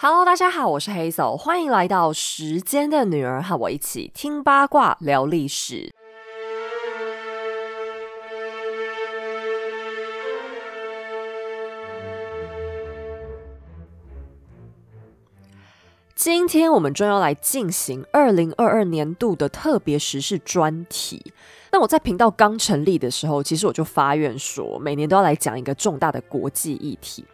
Hello，大家好，我是黑手，欢迎来到时间的女儿，和我一起听八卦聊历史。今天我们将要来进行二零二二年度的特别时事专题。那我在频道刚成立的时候，其实我就发愿说，每年都要来讲一个重大的国际议题。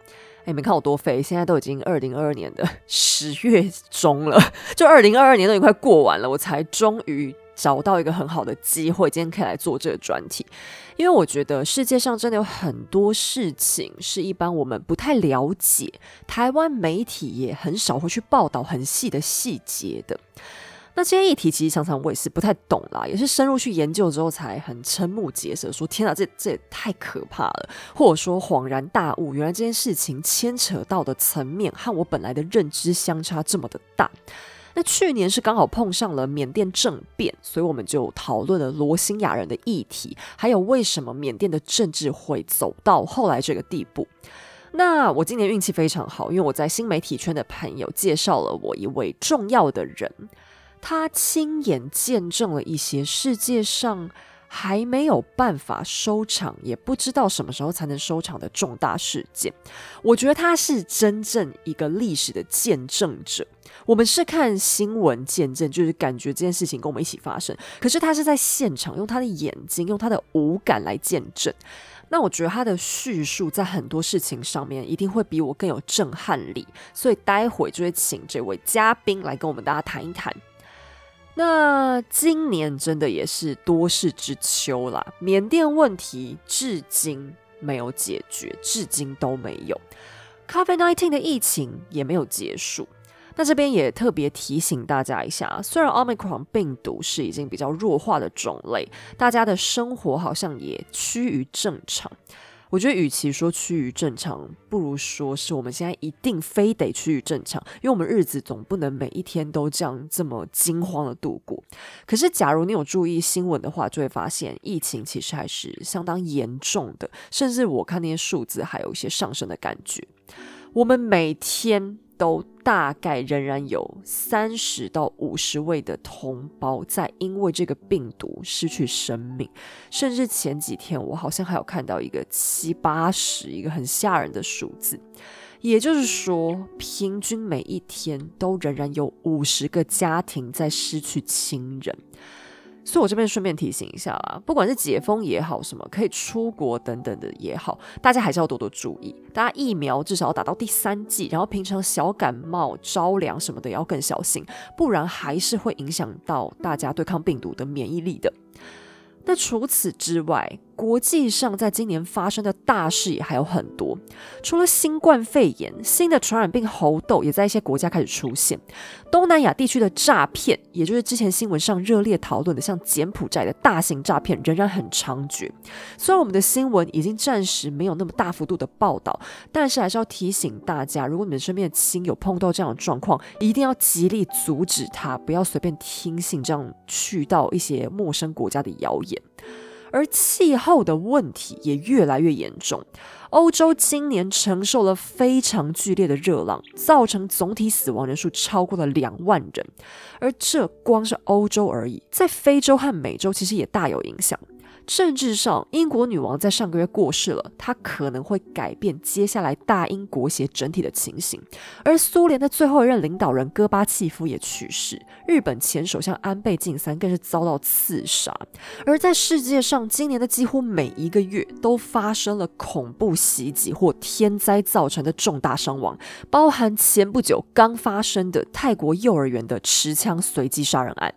哎，你看我多废！现在都已经二零二二年的 十月中了，就二零二二年都已经快过完了，我才终于找到一个很好的机会，今天可以来做这个专题。因为我觉得世界上真的有很多事情是一般我们不太了解，台湾媒体也很少会去报道很细的细节的。那这些议题其实常常我也是不太懂啦，也是深入去研究之后才很瞠目结舌，说天啊，这这也太可怕了，或者说恍然大悟，原来这件事情牵扯到的层面和我本来的认知相差这么的大。那去年是刚好碰上了缅甸政变，所以我们就讨论了罗兴亚人的议题，还有为什么缅甸的政治会走到后来这个地步。那我今年运气非常好，因为我在新媒体圈的朋友介绍了我一位重要的人。他亲眼见证了一些世界上还没有办法收场，也不知道什么时候才能收场的重大事件。我觉得他是真正一个历史的见证者。我们是看新闻见证，就是感觉这件事情跟我们一起发生。可是他是在现场，用他的眼睛，用他的五感来见证。那我觉得他的叙述在很多事情上面一定会比我更有震撼力。所以待会就会请这位嘉宾来跟我们大家谈一谈。那今年真的也是多事之秋啦，缅甸问题至今没有解决，至今都没有。COVID-19 的疫情也没有结束。那这边也特别提醒大家一下，虽然 Omicron 病毒是已经比较弱化的种类，大家的生活好像也趋于正常。我觉得，与其说趋于正常，不如说是我们现在一定非得趋于正常，因为我们日子总不能每一天都这样这么惊慌的度过。可是，假如你有注意新闻的话，就会发现疫情其实还是相当严重的，甚至我看那些数字还有一些上升的感觉。我们每天。都大概仍然有三十到五十位的同胞在因为这个病毒失去生命，甚至前几天我好像还有看到一个七八十，一个很吓人的数字。也就是说，平均每一天都仍然有五十个家庭在失去亲人。所以，我这边顺便提醒一下啦，不管是解封也好，什么可以出国等等的也好，大家还是要多多注意。大家疫苗至少要打到第三剂，然后平常小感冒、着凉什么的也要更小心，不然还是会影响到大家对抗病毒的免疫力的。那除此之外，国际上在今年发生的大事也还有很多。除了新冠肺炎，新的传染病猴痘也在一些国家开始出现。东南亚地区的诈骗，也就是之前新闻上热烈讨论的，像柬埔寨的大型诈骗，仍然很猖獗。虽然我们的新闻已经暂时没有那么大幅度的报道，但是还是要提醒大家，如果你们身边的亲友碰到这样的状况，一定要极力阻止他，不要随便听信这样去到一些陌生国家的谣言。而气候的问题也越来越严重。欧洲今年承受了非常剧烈的热浪，造成总体死亡人数超过了两万人。而这光是欧洲而已，在非洲和美洲其实也大有影响。政治上，英国女王在上个月过世了，她可能会改变接下来大英国协整体的情形。而苏联的最后一任领导人戈巴契夫也去世，日本前首相安倍晋三更是遭到刺杀。而在世界上，今年的几乎每一个月都发生了恐怖袭击或天灾造成的重大伤亡，包含前不久刚发生的泰国幼儿园的持枪随机杀人案。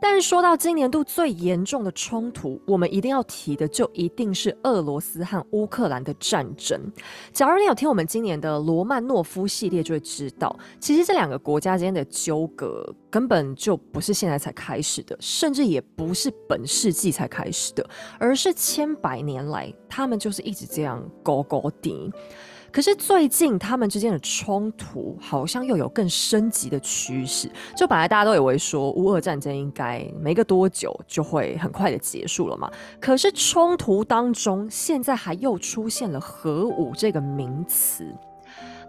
但是说到今年度最严重的冲突，我们一定要提的就一定是俄罗斯和乌克兰的战争。假如你有听我们今年的罗曼诺夫系列，就会知道，其实这两个国家之间的纠葛根本就不是现在才开始的，甚至也不是本世纪才开始的，而是千百年来，他们就是一直这样高高低。可是最近他们之间的冲突好像又有更升级的趋势。就本来大家都以为说乌俄战争应该没个多久就会很快的结束了嘛。可是冲突当中现在还又出现了核武这个名词。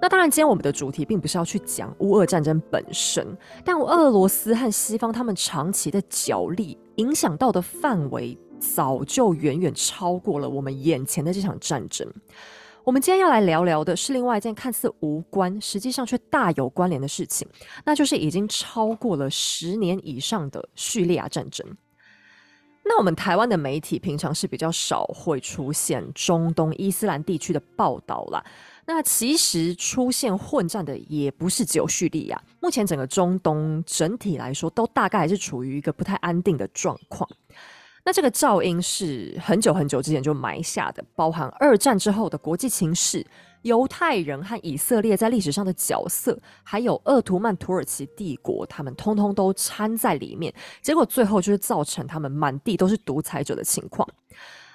那当然，今天我们的主题并不是要去讲乌俄战争本身，但俄罗斯和西方他们长期的角力，影响到的范围早就远远超过了我们眼前的这场战争。我们今天要来聊聊的是另外一件看似无关，实际上却大有关联的事情，那就是已经超过了十年以上的叙利亚战争。那我们台湾的媒体平常是比较少会出现中东伊斯兰地区的报道啦。那其实出现混战的也不是只有叙利亚，目前整个中东整体来说都大概还是处于一个不太安定的状况。那这个噪音是很久很久之前就埋下的，包含二战之后的国际情势、犹太人和以色列在历史上的角色，还有鄂图曼土耳其帝国，他们通通都掺在里面。结果最后就是造成他们满地都是独裁者的情况。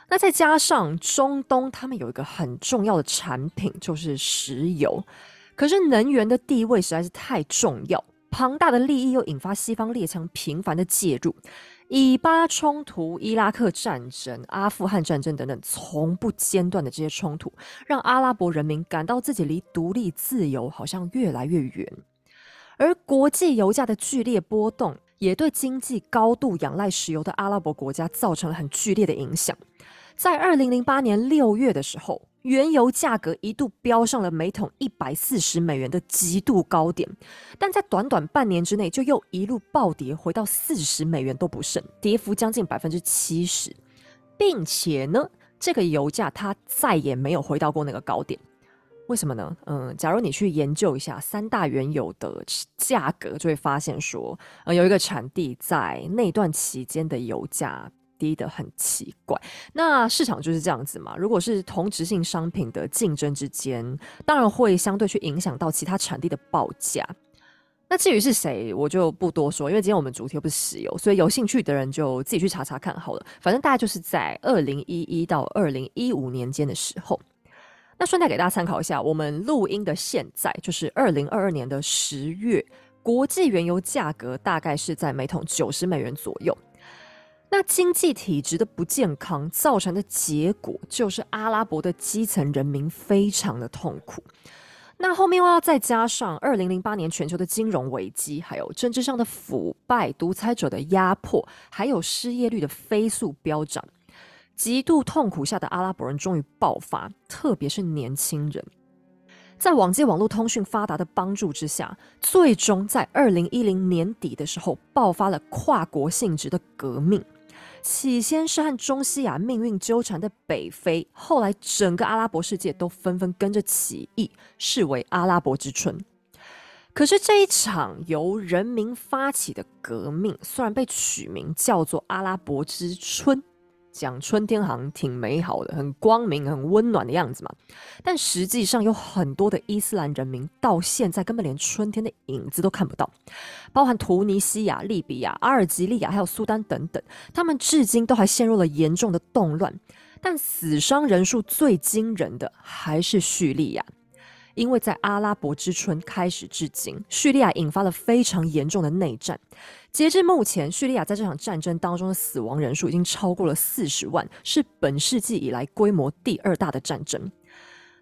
那再加上中东，他们有一个很重要的产品就是石油，可是能源的地位实在是太重要，庞大的利益又引发西方列强频繁的介入。以巴冲突、伊拉克战争、阿富汗战争等等，从不间断的这些冲突，让阿拉伯人民感到自己离独立自由好像越来越远。而国际油价的剧烈波动，也对经济高度仰赖石油的阿拉伯国家造成了很剧烈的影响。在二零零八年六月的时候。原油价格一度飙上了每桶一百四十美元的极度高点，但在短短半年之内就又一路暴跌，回到四十美元都不剩，跌幅将近百分之七十，并且呢，这个油价它再也没有回到过那个高点。为什么呢？嗯，假如你去研究一下三大原油的价格，就会发现说，呃，有一个产地在那段期间的油价。低的很奇怪，那市场就是这样子嘛。如果是同质性商品的竞争之间，当然会相对去影响到其他产地的报价。那至于是谁，我就不多说，因为今天我们主题又不是石油，所以有兴趣的人就自己去查查看好了。反正大概就是在二零一一到二零一五年间的时候。那顺带给大家参考一下，我们录音的现在就是二零二二年的十月，国际原油价格大概是在每桶九十美元左右。那经济体质的不健康造成的结果，就是阿拉伯的基层人民非常的痛苦。那后面又要再加上二零零八年全球的金融危机，还有政治上的腐败、独裁者的压迫，还有失业率的飞速飙涨，极度痛苦下的阿拉伯人终于爆发，特别是年轻人，在网际网络通讯发达的帮助之下，最终在二零一零年底的时候爆发了跨国性质的革命。起先是和中西亚命运纠缠的北非，后来整个阿拉伯世界都纷纷跟着起义，视为阿拉伯之春。可是这一场由人民发起的革命，虽然被取名叫做阿拉伯之春。讲春天好像挺美好的，很光明、很温暖的样子嘛。但实际上有很多的伊斯兰人民到现在根本连春天的影子都看不到，包含图尼西亚、利比亚、阿尔及利亚还有苏丹等等，他们至今都还陷入了严重的动乱。但死伤人数最惊人的还是叙利亚。因为在阿拉伯之春开始至今，叙利亚引发了非常严重的内战。截至目前，叙利亚在这场战争当中的死亡人数已经超过了四十万，是本世纪以来规模第二大的战争。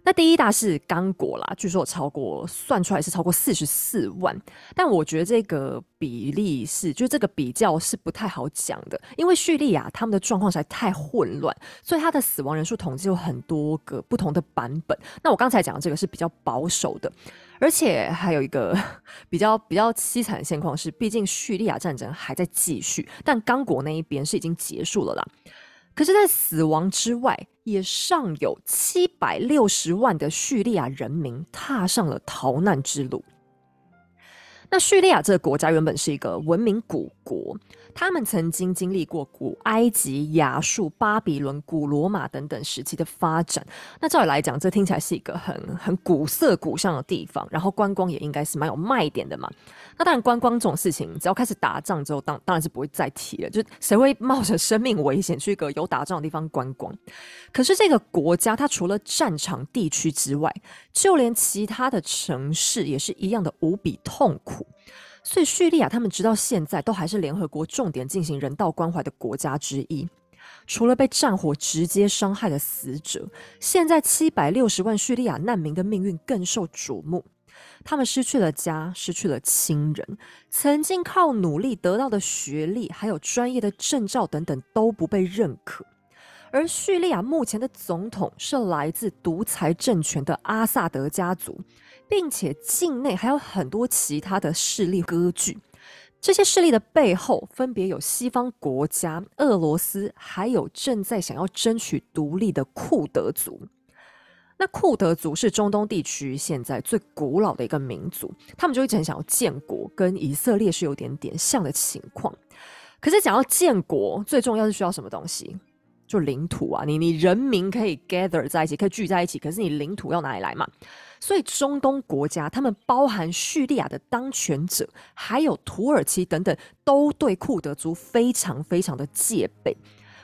那第一大是刚果啦，据说超过算出来是超过四十四万，但我觉得这个比例是，就这个比较是不太好讲的，因为叙利亚他们的状况实在太混乱，所以他的死亡人数统计有很多个不同的版本。那我刚才讲的这个是比较保守的，而且还有一个 比较比较凄惨的现况是，毕竟叙利亚战争还在继续，但刚果那一边是已经结束了啦。可是，在死亡之外，也尚有七百六十万的叙利亚人民踏上了逃难之路。那叙利亚这个国家原本是一个文明古国，他们曾经经历过古埃及、亚述、巴比伦、古罗马等等时期的发展。那照理来讲，这听起来是一个很很古色古香的地方，然后观光也应该是蛮有卖点的嘛。那当然，观光这种事情，只要开始打仗之后，当当然是不会再提了。就谁会冒着生命危险去一个有打仗的地方观光？可是这个国家，它除了战场地区之外，就连其他的城市也是一样的无比痛苦。所以叙利亚他们直到现在都还是联合国重点进行人道关怀的国家之一。除了被战火直接伤害的死者，现在七百六十万叙利亚难民的命运更受瞩目。他们失去了家，失去了亲人，曾经靠努力得到的学历，还有专业的证照等等都不被认可。而叙利亚目前的总统是来自独裁政权的阿萨德家族，并且境内还有很多其他的势力割据。这些势力的背后，分别有西方国家、俄罗斯，还有正在想要争取独立的库德族。那库德族是中东地区现在最古老的一个民族，他们就一直很想要建国，跟以色列是有点点像的情况。可是讲要建国，最重要是需要什么东西？就领土啊！你你人民可以 gather 在一起，可以聚在一起，可是你领土要哪里来嘛？所以中东国家，他们包含叙利亚的当权者，还有土耳其等等，都对库德族非常非常的戒备。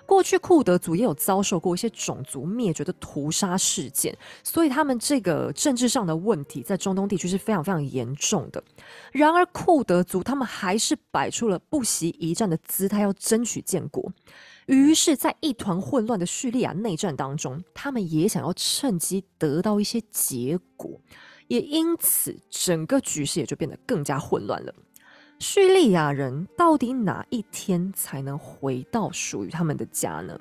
过去库德族也有遭受过一些种族灭绝的屠杀事件，所以他们这个政治上的问题在中东地区是非常非常严重的。然而库德族他们还是摆出了不惜一战的姿态，要争取建国。于是，在一团混乱的叙利亚内战当中，他们也想要趁机得到一些结果，也因此整个局势也就变得更加混乱了。叙利亚人到底哪一天才能回到属于他们的家呢？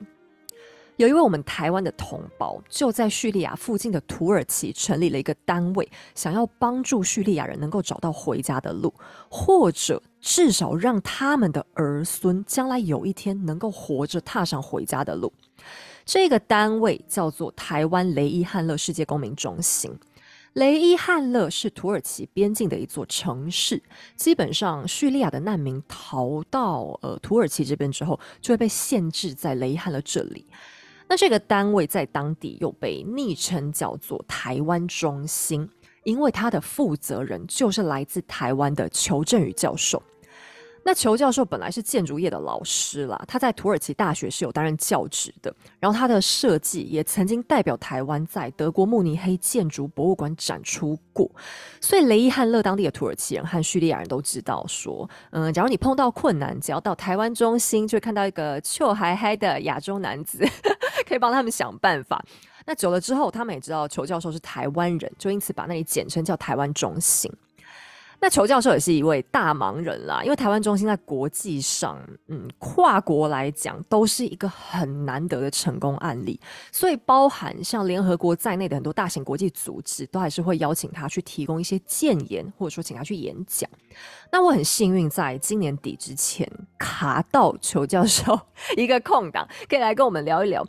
有一位我们台湾的同胞，就在叙利亚附近的土耳其成立了一个单位，想要帮助叙利亚人能够找到回家的路，或者至少让他们的儿孙将来有一天能够活着踏上回家的路。这个单位叫做台湾雷伊汉勒世界公民中心。雷伊汉勒是土耳其边境的一座城市，基本上叙利亚的难民逃到呃土耳其这边之后，就会被限制在雷伊汉勒这里。那这个单位在当地又被昵称叫做台湾中心，因为它的负责人就是来自台湾的邱振宇教授。那裘教授本来是建筑业的老师啦，他在土耳其大学是有担任教职的，然后他的设计也曾经代表台湾在德国慕尼黑建筑博物馆展出过，所以雷伊汉勒当地的土耳其人和叙利亚人都知道说，嗯，假如你碰到困难，只要到台湾中心，就会看到一个臭嗨嗨的亚洲男子，可以帮他们想办法。那久了之后，他们也知道裘教授是台湾人，就因此把那里简称叫台湾中心。那裘教授也是一位大忙人啦，因为台湾中心在国际上，嗯，跨国来讲都是一个很难得的成功案例，所以包含像联合国在内的很多大型国际组织，都还是会邀请他去提供一些建言，或者说请他去演讲。那我很幸运，在今年底之前卡到裘教授一个空档，可以来跟我们聊一聊。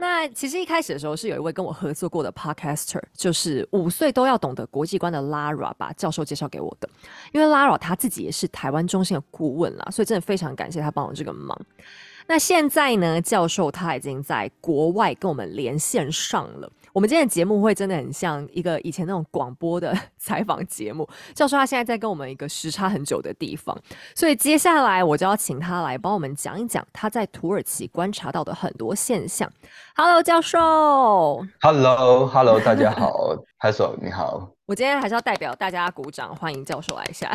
那其实一开始的时候是有一位跟我合作过的 podcaster，就是五岁都要懂得国际观的 Lara 把教授介绍给我的。因为 Lara 他自己也是台湾中心的顾问啦，所以真的非常感谢他帮我这个忙。那现在呢，教授他已经在国外跟我们连线上了。我们今天的节目会真的很像一个以前那种广播的 采访节目。教授他现在在跟我们一个时差很久的地方，所以接下来我就要请他来帮我们讲一讲他在土耳其观察到的很多现象。Hello，教授。Hello，Hello，大家好，拍手，你好。我今天还是要代表大家鼓掌，欢迎教授来一下。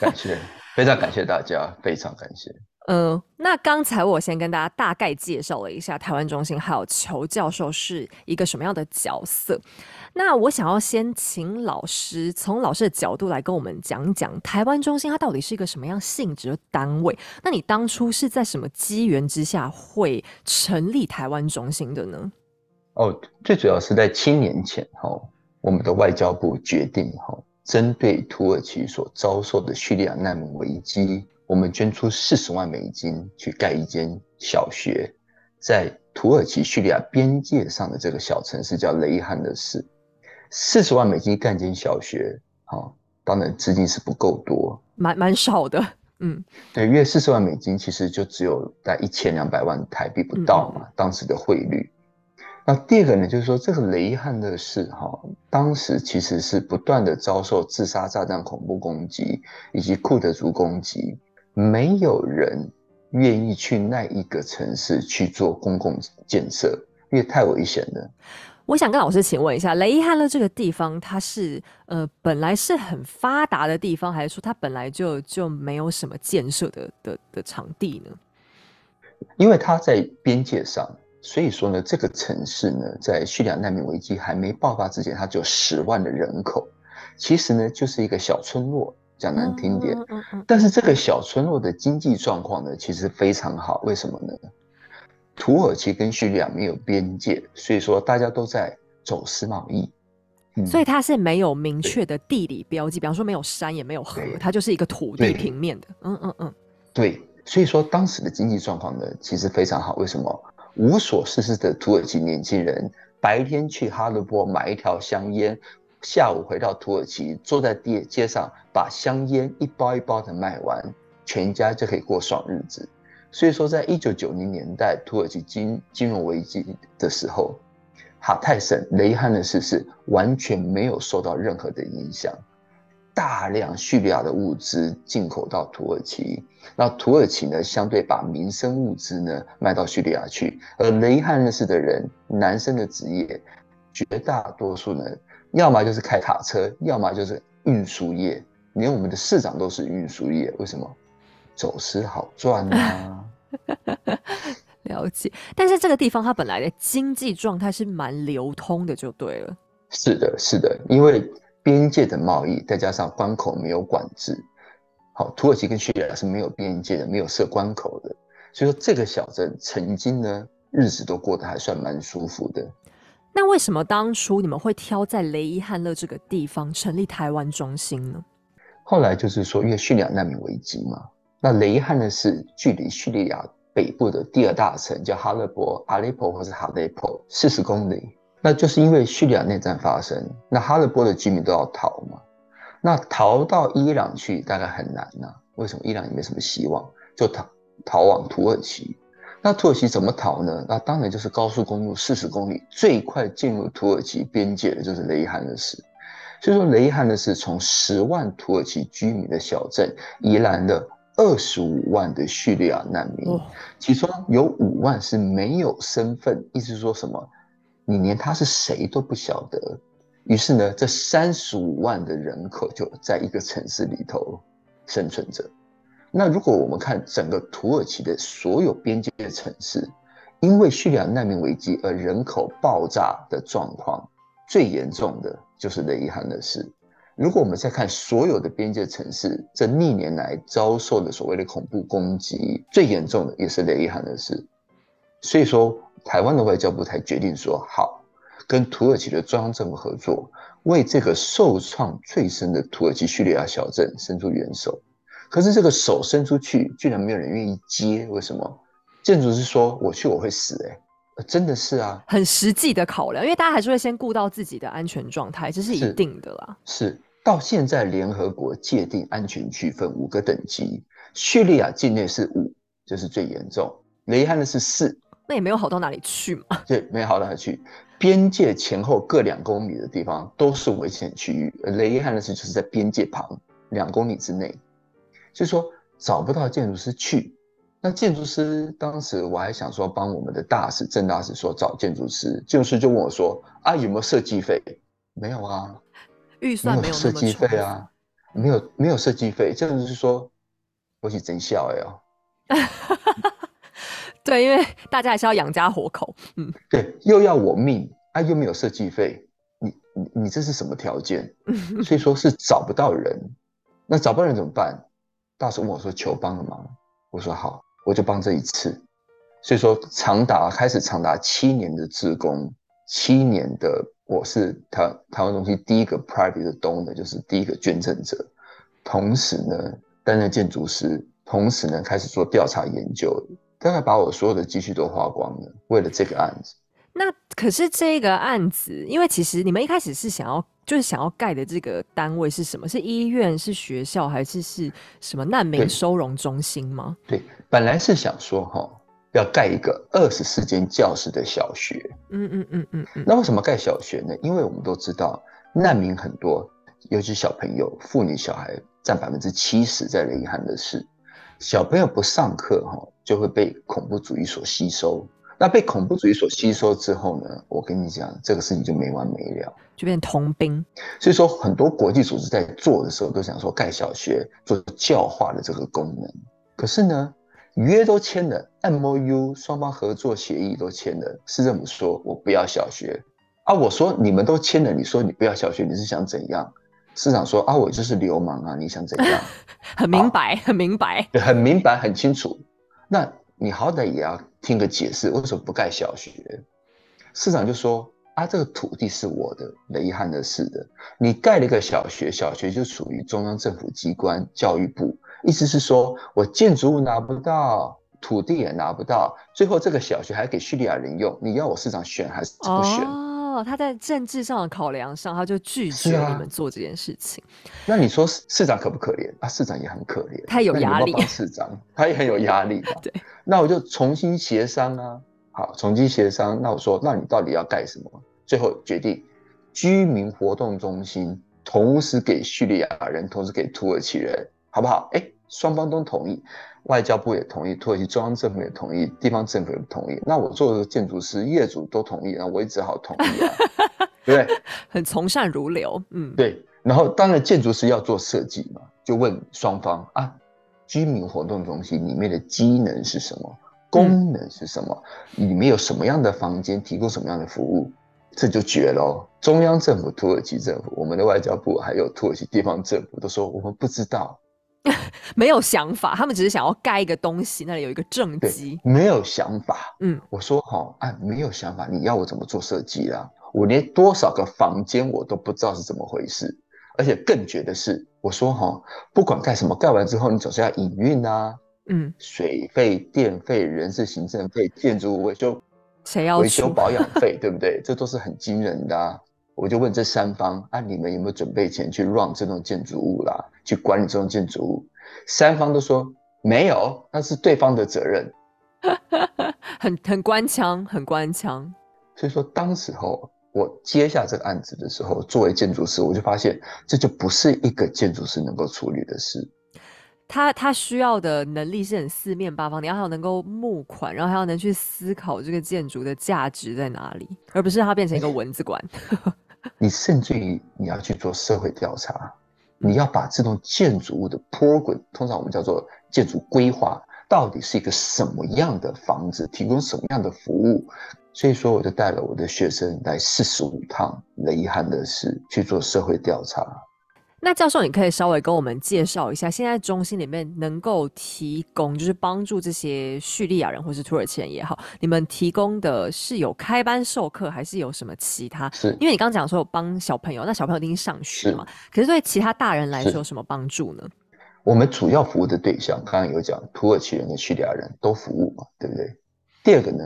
感谢，非常感谢大家，非常感谢。嗯，那刚才我先跟大家大概介绍了一下台湾中心，还有裘教授是一个什么样的角色。那我想要先请老师从老师的角度来跟我们讲讲台湾中心它到底是一个什么样性质的单位。那你当初是在什么机缘之下会成立台湾中心的呢？哦，最主要是在七年前哈，我们的外交部决定哈，针对土耳其所遭受的叙利亚难民危机。我们捐出四十万美金去盖一间小学，在土耳其叙利亚边界上的这个小城市叫雷汉的市，四十万美金盖间小学，好，当然资金是不够多，蛮蛮少的，嗯，对，约四十万美金其实就只有在一千两百万台币不到嘛，当时的汇率。那第二个呢，就是说这个雷汉的市，哈，当时其实是不断的遭受自杀炸弹恐怖攻击以及库德族攻击。没有人愿意去那一个城市去做公共建设，因为太危险了。我想跟老师请问一下，雷伊汉勒这个地方，它是呃本来是很发达的地方，还是说它本来就就没有什么建设的的的场地呢？因为它在边界上，所以说呢，这个城市呢，在叙利亚难民危机还没爆发之前，它只有十万的人口，其实呢，就是一个小村落，讲难听点。但是这个小村落的经济状况呢，其实非常好。为什么呢？土耳其跟叙利亚没有边界，所以说大家都在走私贸易。所以它是没有明确的地理标记，比方说没有山也没有河，它就是一个土地平面的。嗯嗯嗯，对。所以说当时的经济状况呢，其实非常好。为什么？无所事事的土耳其年轻人，白天去哈勒波买一条香烟，下午回到土耳其，坐在街街上把香烟一包一包的卖完，全家就可以过爽日子。所以说，在一九九零年代土耳其金金融危机的时候。哈泰省雷汉的事是完全没有受到任何的影响，大量叙利亚的物资进口到土耳其，那土耳其呢相对把民生物资呢卖到叙利亚去，而雷汉认识的人，男生的职业绝大多数呢，要么就是开卡车，要么就是运输业，连我们的市长都是运输业，为什么？走私好赚啊！了解，但是这个地方它本来的经济状态是蛮流通的，就对了。是的，是的，因为边界的贸易，再加上关口没有管制，好，土耳其跟叙利亚是没有边界的，没有设关口的，所以说这个小镇曾经呢日子都过得还算蛮舒服的。那为什么当初你们会挑在雷伊汉勒这个地方成立台湾中心呢？后来就是说，因为叙利亚难民危机嘛，那雷伊汉勒是距离叙利亚。北部的第二大城叫哈勒波、阿利波或是哈雷波，四十公里。那就是因为叙利亚内战发生，那哈勒波的居民都要逃嘛。那逃到伊朗去大概很难呐。为什么？伊朗也没什么希望，就逃逃往土耳其。那土耳其怎么逃呢？那当然就是高速公路四十公里，最快进入土耳其边界的就是雷汉的市。所以说，雷罕的市从十万土耳其居民的小镇移来了。二十五万的叙利亚难民，其中有五万是没有身份，意思说什么？你连他是谁都不晓得。于是呢，这三十五万的人口就在一个城市里头生存着。那如果我们看整个土耳其的所有边界的城市，因为叙利亚难民危机而人口爆炸的状况，最严重的就是雷伊罕的事。如果我们再看所有的边界城市，这历年来遭受的所谓的恐怖攻击，最严重的也是雷伊罕的事。所以说，台湾的外交部才决定说，好，跟土耳其的中央政府合作，为这个受创最深的土耳其叙利亚小镇伸出援手。可是这个手伸出去，居然没有人愿意接，为什么？建筑师说，我去我会死，哎，真的是啊，很实际的考量，因为大家还是会先顾到自己的安全状态，这是一定的啦，是。到现在，联合国界定安全区分五个等级，叙利亚境内是五，这是最严重。雷汉的是四，那也没有好到哪里去嘛。对，没好到哪里去。边界前后各两公里的地方都是危险区域。雷汉的是就是在边界旁两公里之内，所以说找不到建筑师去。那建筑师当时我还想说帮我们的大使郑大使说找建筑师，建筑师就问我说啊有没有设计费？没有啊。预算没有设计费啊，没有没有设计费，这样子是说，我去真笑哎 对，因为大家还是要养家活口，嗯，对，又要我命啊，又没有设计费，你你你这是什么条件？所以说是找不到人，那找不到人怎么办？大使问我说求帮个忙，我说好，我就帮这一次。所以说长达开始长达七年的志工，七年的。我是台台湾中心第一个 private 的 donor，就是第一个捐赠者。同时呢，担任建筑师，同时呢，开始做调查研究，大概把我所有的积蓄都花光了，为了这个案子。那可是这个案子，因为其实你们一开始是想要，就是想要盖的这个单位是什么？是医院、是学校，还是是什么难民收容中心吗？对，本来是想说哈。要盖一个二十四间教室的小学，嗯嗯嗯嗯嗯。那为什么盖小学呢？因为我们都知道难民很多，尤其小朋友、妇女、小孩占百分之七十，在雷汉的是小朋友不上课哈，就会被恐怖主义所吸收。那被恐怖主义所吸收之后呢，我跟你讲，这个事情就没完没了，就变童兵。所以说，很多国际组织在做的时候，都想说盖小学做教化的这个功能。可是呢？约都签了，M O U 双方合作协议都签了，市政府说我不要小学啊，我说你们都签了，你说你不要小学，你是想怎样？市长说啊，我就是流氓啊，你想怎样？很明白，很明白，很明白，很清楚。那你好歹也要听个解释，为什么不盖小学？市长就说啊，这个土地是我的，雷汉的事的，你盖了一个小学，小学就属于中央政府机关教育部，意思是说我建筑物拿不到，土地也拿不到，最后这个小学还给叙利亚人用，你要我市长选还是不选？他在政治上的考量上，他就拒绝你们做这件事情。那你说市长可不可怜啊？市长也很可怜，他有压力。市长他也很有压力。对，那我就重新协商啊。好，重新协商。那我说，那你到底要盖什么？最后决定居民活动中心，同时给叙利亚人，同时给土耳其人，好不好？哎，双方都同意。外交部也同意，土耳其中央政府也同意，地方政府也同意。那我做的建筑师，业主都同意，那我也只好同意啊，对不对？很从善如流，嗯，对。然后当然建筑师要做设计嘛，就问双方啊，居民活动中心里面的机能是什么，功能是什么，里面有什么样的房间，提供什么样的服务，这就绝了。中央政府、土耳其政府、我们的外交部还有土耳其地方政府都说我们不知道。没有想法，他们只是想要盖一个东西，那里有一个正机。没有想法，嗯，我说哈，哎，没有想法，你要我怎么做设计啦？我连多少个房间我都不知道是怎么回事，而且更绝的是，我说哈，不管盖什么，盖完之后你总是要营运啊，嗯，水费、电费、人事行政费、建筑物维修，谁要维修 保养费，对不对？这都是很惊人的。我就问这三方啊，你们有没有准备钱去 run 这栋建筑物啦，去管理这栋建筑物？三方都说没有，那是对方的责任，很很官腔，很官腔。所以说，当时候我接下这个案子的时候，作为建筑师，我就发现这就不是一个建筑师能够处理的事。他他需要的能力是很四面八方，你要能够募款，然后还要能去思考这个建筑的价值在哪里，而不是它变成一个文字馆。你甚至于你要去做社会调查，你要把这栋建筑物的 program，通常我们叫做建筑规划，到底是一个什么样的房子，提供什么样的服务。所以说，我就带了我的学生来四十五趟遗憾的是去做社会调查。那教授，你可以稍微跟我们介绍一下，现在中心里面能够提供，就是帮助这些叙利亚人或是土耳其人也好，你们提供的是有开班授课，还是有什么其他？是，因为你刚刚讲说有帮小朋友，那小朋友一定上学嘛？可是对其他大人来说有什么帮助呢？我们主要服务的对象，刚刚有讲土耳其人跟叙利亚人都服务嘛，对不对？第二个呢，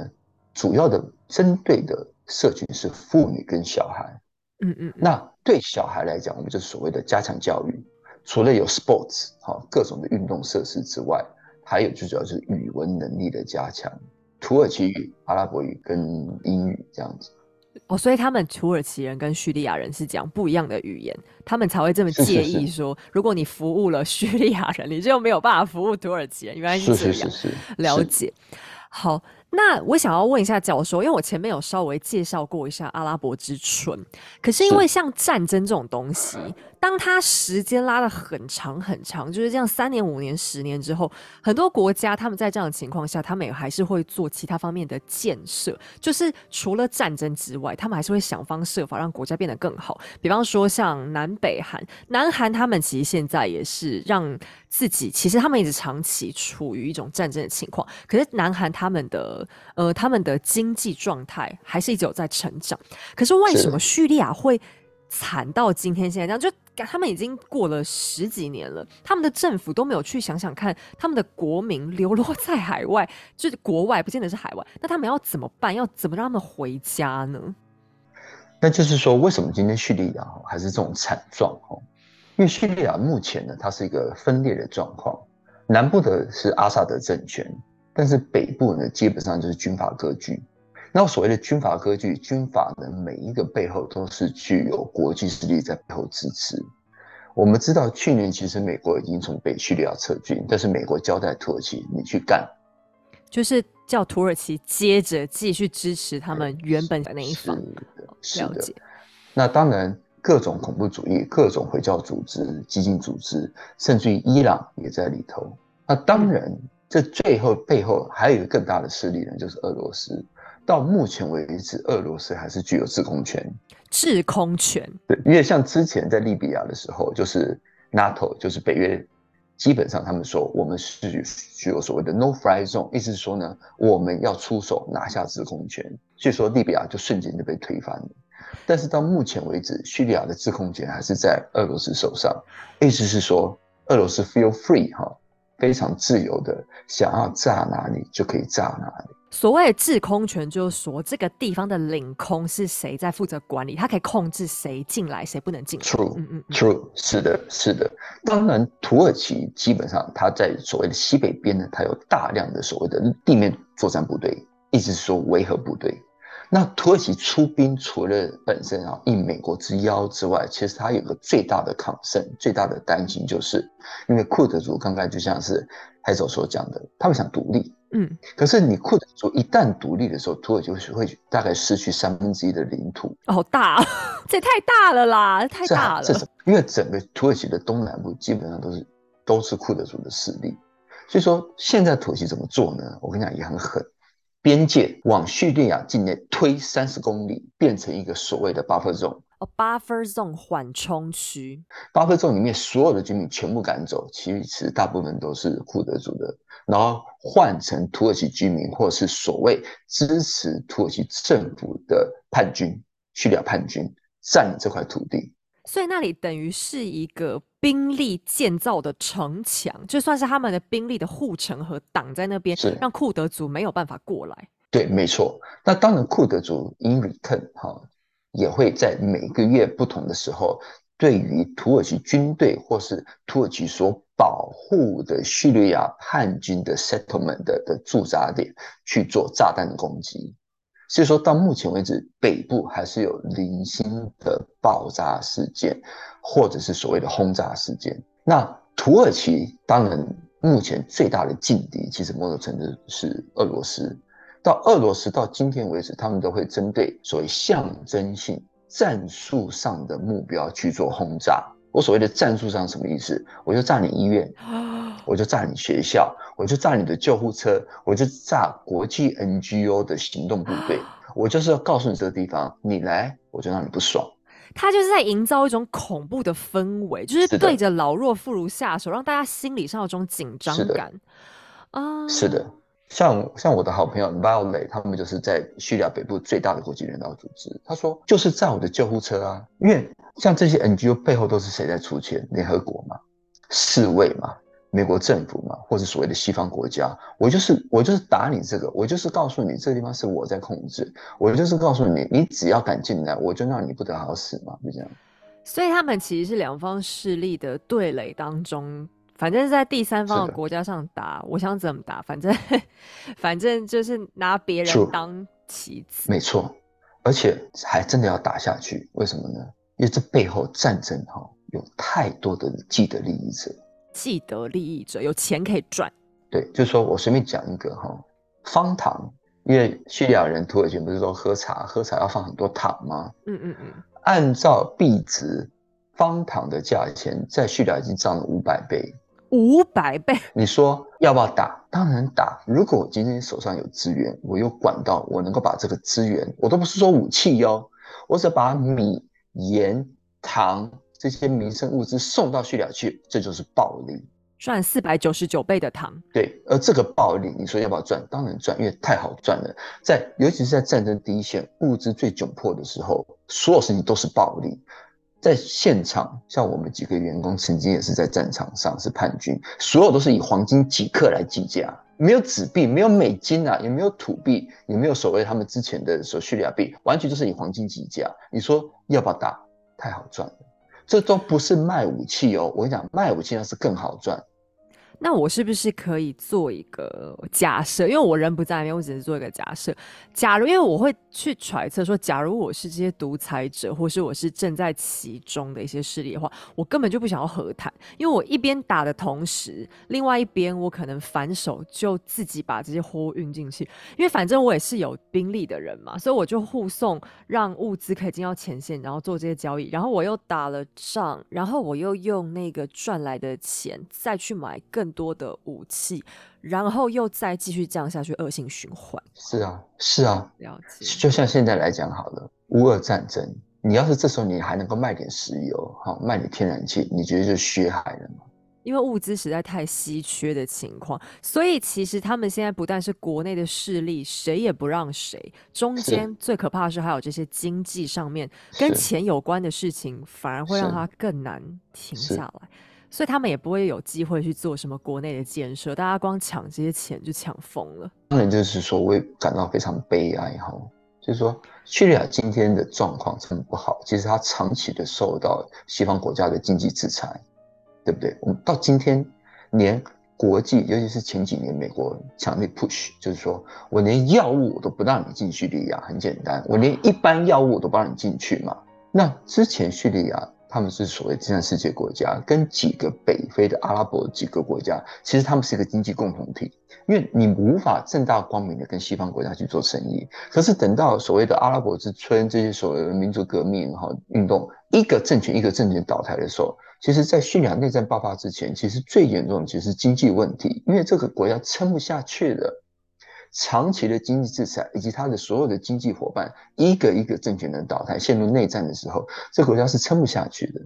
主要的针对的社群是妇女跟小孩。嗯嗯，那对小孩来讲，我们就是所谓的加强教育，除了有 sports 好各种的运动设施之外，还有最主要是语文能力的加强，土耳其语、阿拉伯语跟英语这样子。哦，所以他们土耳其人跟叙利亚人是讲不一样的语言，他们才会这么介意说，如果你服务了叙利亚人，你就没有办法服务土耳其人，原来是这样。了解，好。那我想要问一下教授，因为我前面有稍微介绍过一下阿拉伯之春，可是因为像战争这种东西。当它时间拉的很长很长，就是这样三年、五年、十年之后，很多国家他们在这样的情况下，他们也还是会做其他方面的建设，就是除了战争之外，他们还是会想方设法让国家变得更好。比方说像南北韩，南韩他们其实现在也是让自己，其实他们一直长期处于一种战争的情况，可是南韩他们的呃他们的经济状态还是一直有在成长。可是为什么叙利亚会惨到今天现在这样？就他们已经过了十几年了，他们的政府都没有去想想看，他们的国民流落在海外，就是国外，不见得是海外。那他们要怎么办？要怎么让他们回家呢？那就是说，为什么今天叙利亚还是这种惨状？哦，因为叙利亚目前呢，它是一个分裂的状况，南部的是阿萨德政权，但是北部呢，基本上就是军阀割据。那所谓的军阀割据，军阀的每一个背后都是具有国际势力在背后支持。我们知道，去年其实美国已经从北叙利亚撤军，但是美国交代土耳其你去干，就是叫土耳其接着继续支持他们原本的那一方。了解。那当然，各种恐怖主义、各种回教组织、激进组织，甚至于伊朗也在里头。那当然。这最后背后还有一个更大的势力呢，就是俄罗斯。到目前为止，俄罗斯还是具有制空权。制空权，对，因为像之前在利比亚的时候，就是 NATO，就是北约，基本上他们说我们是具有所谓的 no fly zone，意思是说呢，我们要出手拿下制空权，所以说利比亚就瞬间就被推翻了。但是到目前为止，叙利亚的制空权还是在俄罗斯手上，意思是说，俄罗斯 feel free 哈，非常自由的，想要炸哪里就可以炸哪里。所谓的制空权，就是说这个地方的领空是谁在负责管理，他可以控制谁进来，谁不能进来。True，嗯嗯，True，是的，是的。当然，土耳其基本上它在所谓的西北边呢，它有大量的所谓的地面作战部队，意思是说维和部队。那土耳其出兵，除了本身啊应美国之邀之外，其实它有个最大的抗胜、最大的担心，就是因为库德族刚刚就像是海总所讲的，他们想独立。嗯，可是你库德族一旦独立的时候，土耳其会大概失去三分之一的领土。好大，这也太大了啦，太大了。这是因为整个土耳其的东南部基本上都是都是库德族的势力，所以说现在土耳其怎么做呢？我跟你讲也很狠，边界往叙利亚境内推三十公里，变成一个所谓的 buffer zone。哦，buffer zone 缓冲区，Buffer zone 里面所有的居民全部赶走，其实大部分都是库德族的，然后换成土耳其居民，或是所谓支持土耳其政府的叛军，叙利亚叛军占领这块土地。所以那里等于是一个兵力建造的城墙，就算是他们的兵力的护城河，挡在那边，让库德族没有办法过来。对，没错。那当然，库德族 in return 哈。也会在每个月不同的时候，对于土耳其军队或是土耳其所保护的叙利亚叛军的 settlement 的的驻扎点去做炸弹的攻击。所以说到目前为止，北部还是有零星的爆炸事件，或者是所谓的轰炸事件。那土耳其当然目前最大的劲敌，其实某种程度是俄罗斯。到俄罗斯到今天为止，他们都会针对所谓象征性战术上的目标去做轰炸。我所谓的战术上什么意思？我就炸你医院，我就炸你学校，我就炸你的救护车，我就炸国际 NGO 的行动部队。我就是要告诉你这个地方，你来我就让你不爽。他就是在营造一种恐怖的氛围，就是对着老弱妇孺下手，让大家心理上有种紧张感。啊，是的。像像我的好朋友 Violet，他们就是在叙利亚北部最大的国际人道组织。他说，就是炸我的救护车啊，因为像这些 NGO 背后都是谁在出钱？联合国嘛，世卫嘛，美国政府嘛，或者所谓的西方国家。我就是我就是打你这个，我就是告诉你这个地方是我在控制，我就是告诉你，你只要敢进来，我就让你不得好死嘛，就这样。所以他们其实是两方势力的对垒当中。反正是在第三方的国家上打，我想怎么打，反正 反正就是拿别人当棋子。没错，而且还真的要打下去。为什么呢？因为这背后战争哈有太多的既得利益者，既得利益者有钱可以赚。对，就是说我随便讲一个哈，方糖，因为叙利亚人、土耳其不是说喝茶，喝茶要放很多糖吗？嗯嗯嗯。按照币值，方糖的价钱在叙利亚已经涨了五百倍。五百倍，你说要不要打？当然打。如果我今天手上有资源，我有管道，我能够把这个资源，我都不是说武器哟，我只把米、盐、糖这些民生物资送到叙利亚去，这就是暴利，赚四百九十九倍的糖。对，而这个暴利，你说要不要赚？当然赚，因为太好赚了。在尤其是在战争第一线，物资最窘迫的时候，所有事情都是暴利。在现场，像我们几个员工曾经也是在战场上是叛军，所有都是以黄金几克来计价，没有纸币，没有美金啊，也没有土币，也没有所谓他们之前的所叙利亚币，完全就是以黄金计价。你说要不要打？太好赚了，这都不是卖武器哦。我跟你讲，卖武器那是更好赚。那我是不是可以做一个假设？因为我人不在那边，我只是做一个假设。假如，因为我会去揣测说，假如我是这些独裁者，或是我是正在其中的一些势力的话，我根本就不想要和谈，因为我一边打的同时，另外一边我可能反手就自己把这些货运进去，因为反正我也是有兵力的人嘛，所以我就护送，让物资可以进到前线，然后做这些交易，然后我又打了仗，然后我又用那个赚来的钱再去买更。多的武器，然后又再继续这样下去，恶性循环。是啊，是啊，了解。就像现在来讲好了，乌俄战争，你要是这时候你还能够卖点石油，好卖点天然气，你觉得就血海了吗？因为物资实在太稀缺的情况，所以其实他们现在不但是国内的势力，谁也不让谁，中间最可怕的是还有这些经济上面跟钱有关的事情，反而会让他更难停下来。所以他们也不会有机会去做什么国内的建设，大家光抢这些钱就抢疯了。当然就是说，我也感到非常悲哀哈，就是说叙利亚今天的状况这么不好，其实它长期的受到西方国家的经济制裁。对不对？我们到今天，连国际，尤其是前几年美国强力 push，就是说我连药物我都不让你进叙利亚，很简单，我连一般药物我都不让你进去嘛。那之前叙利亚他们是所谓第三世界国家，跟几个北非的阿拉伯几个国家，其实他们是一个经济共同体，因为你无法正大光明的跟西方国家去做生意。可是等到所谓的阿拉伯之春，这些所谓的民族革命哈运动，一个政权一个政权倒台的时候。其实，在叙利亚内战爆发之前，其实最严重的其实经济问题，因为这个国家撑不下去了，长期的经济制裁以及它的所有的经济伙伴一个一个政权的倒台，陷入内战的时候，这国家是撑不下去的。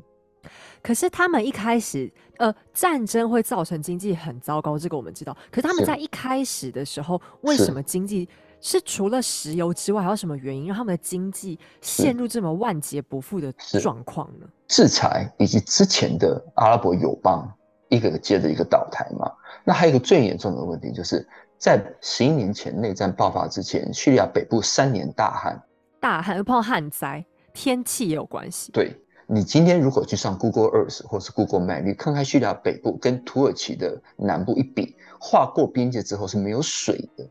可是他们一开始，呃，战争会造成经济很糟糕，这个我们知道。可是他们在一开始的时候，为什么经济？是除了石油之外，还有什么原因让他们的经济陷入这么万劫不复的状况呢？制裁以及之前的阿拉伯友邦一个接着一个倒台嘛。那还有一个最严重的问题，就是在十一年前内战爆发之前，叙利亚北部三年大旱，大旱又碰旱灾，天气也有关系。对你今天如果去上 Google Earth 或是 Google Map，你看看叙利亚北部跟土耳其的南部一比，划过边界之后是没有水的。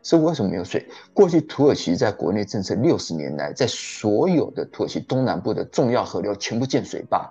是为什么没有水？过去土耳其在国内政策六十年来，在所有的土耳其东南部的重要河流全部建水坝，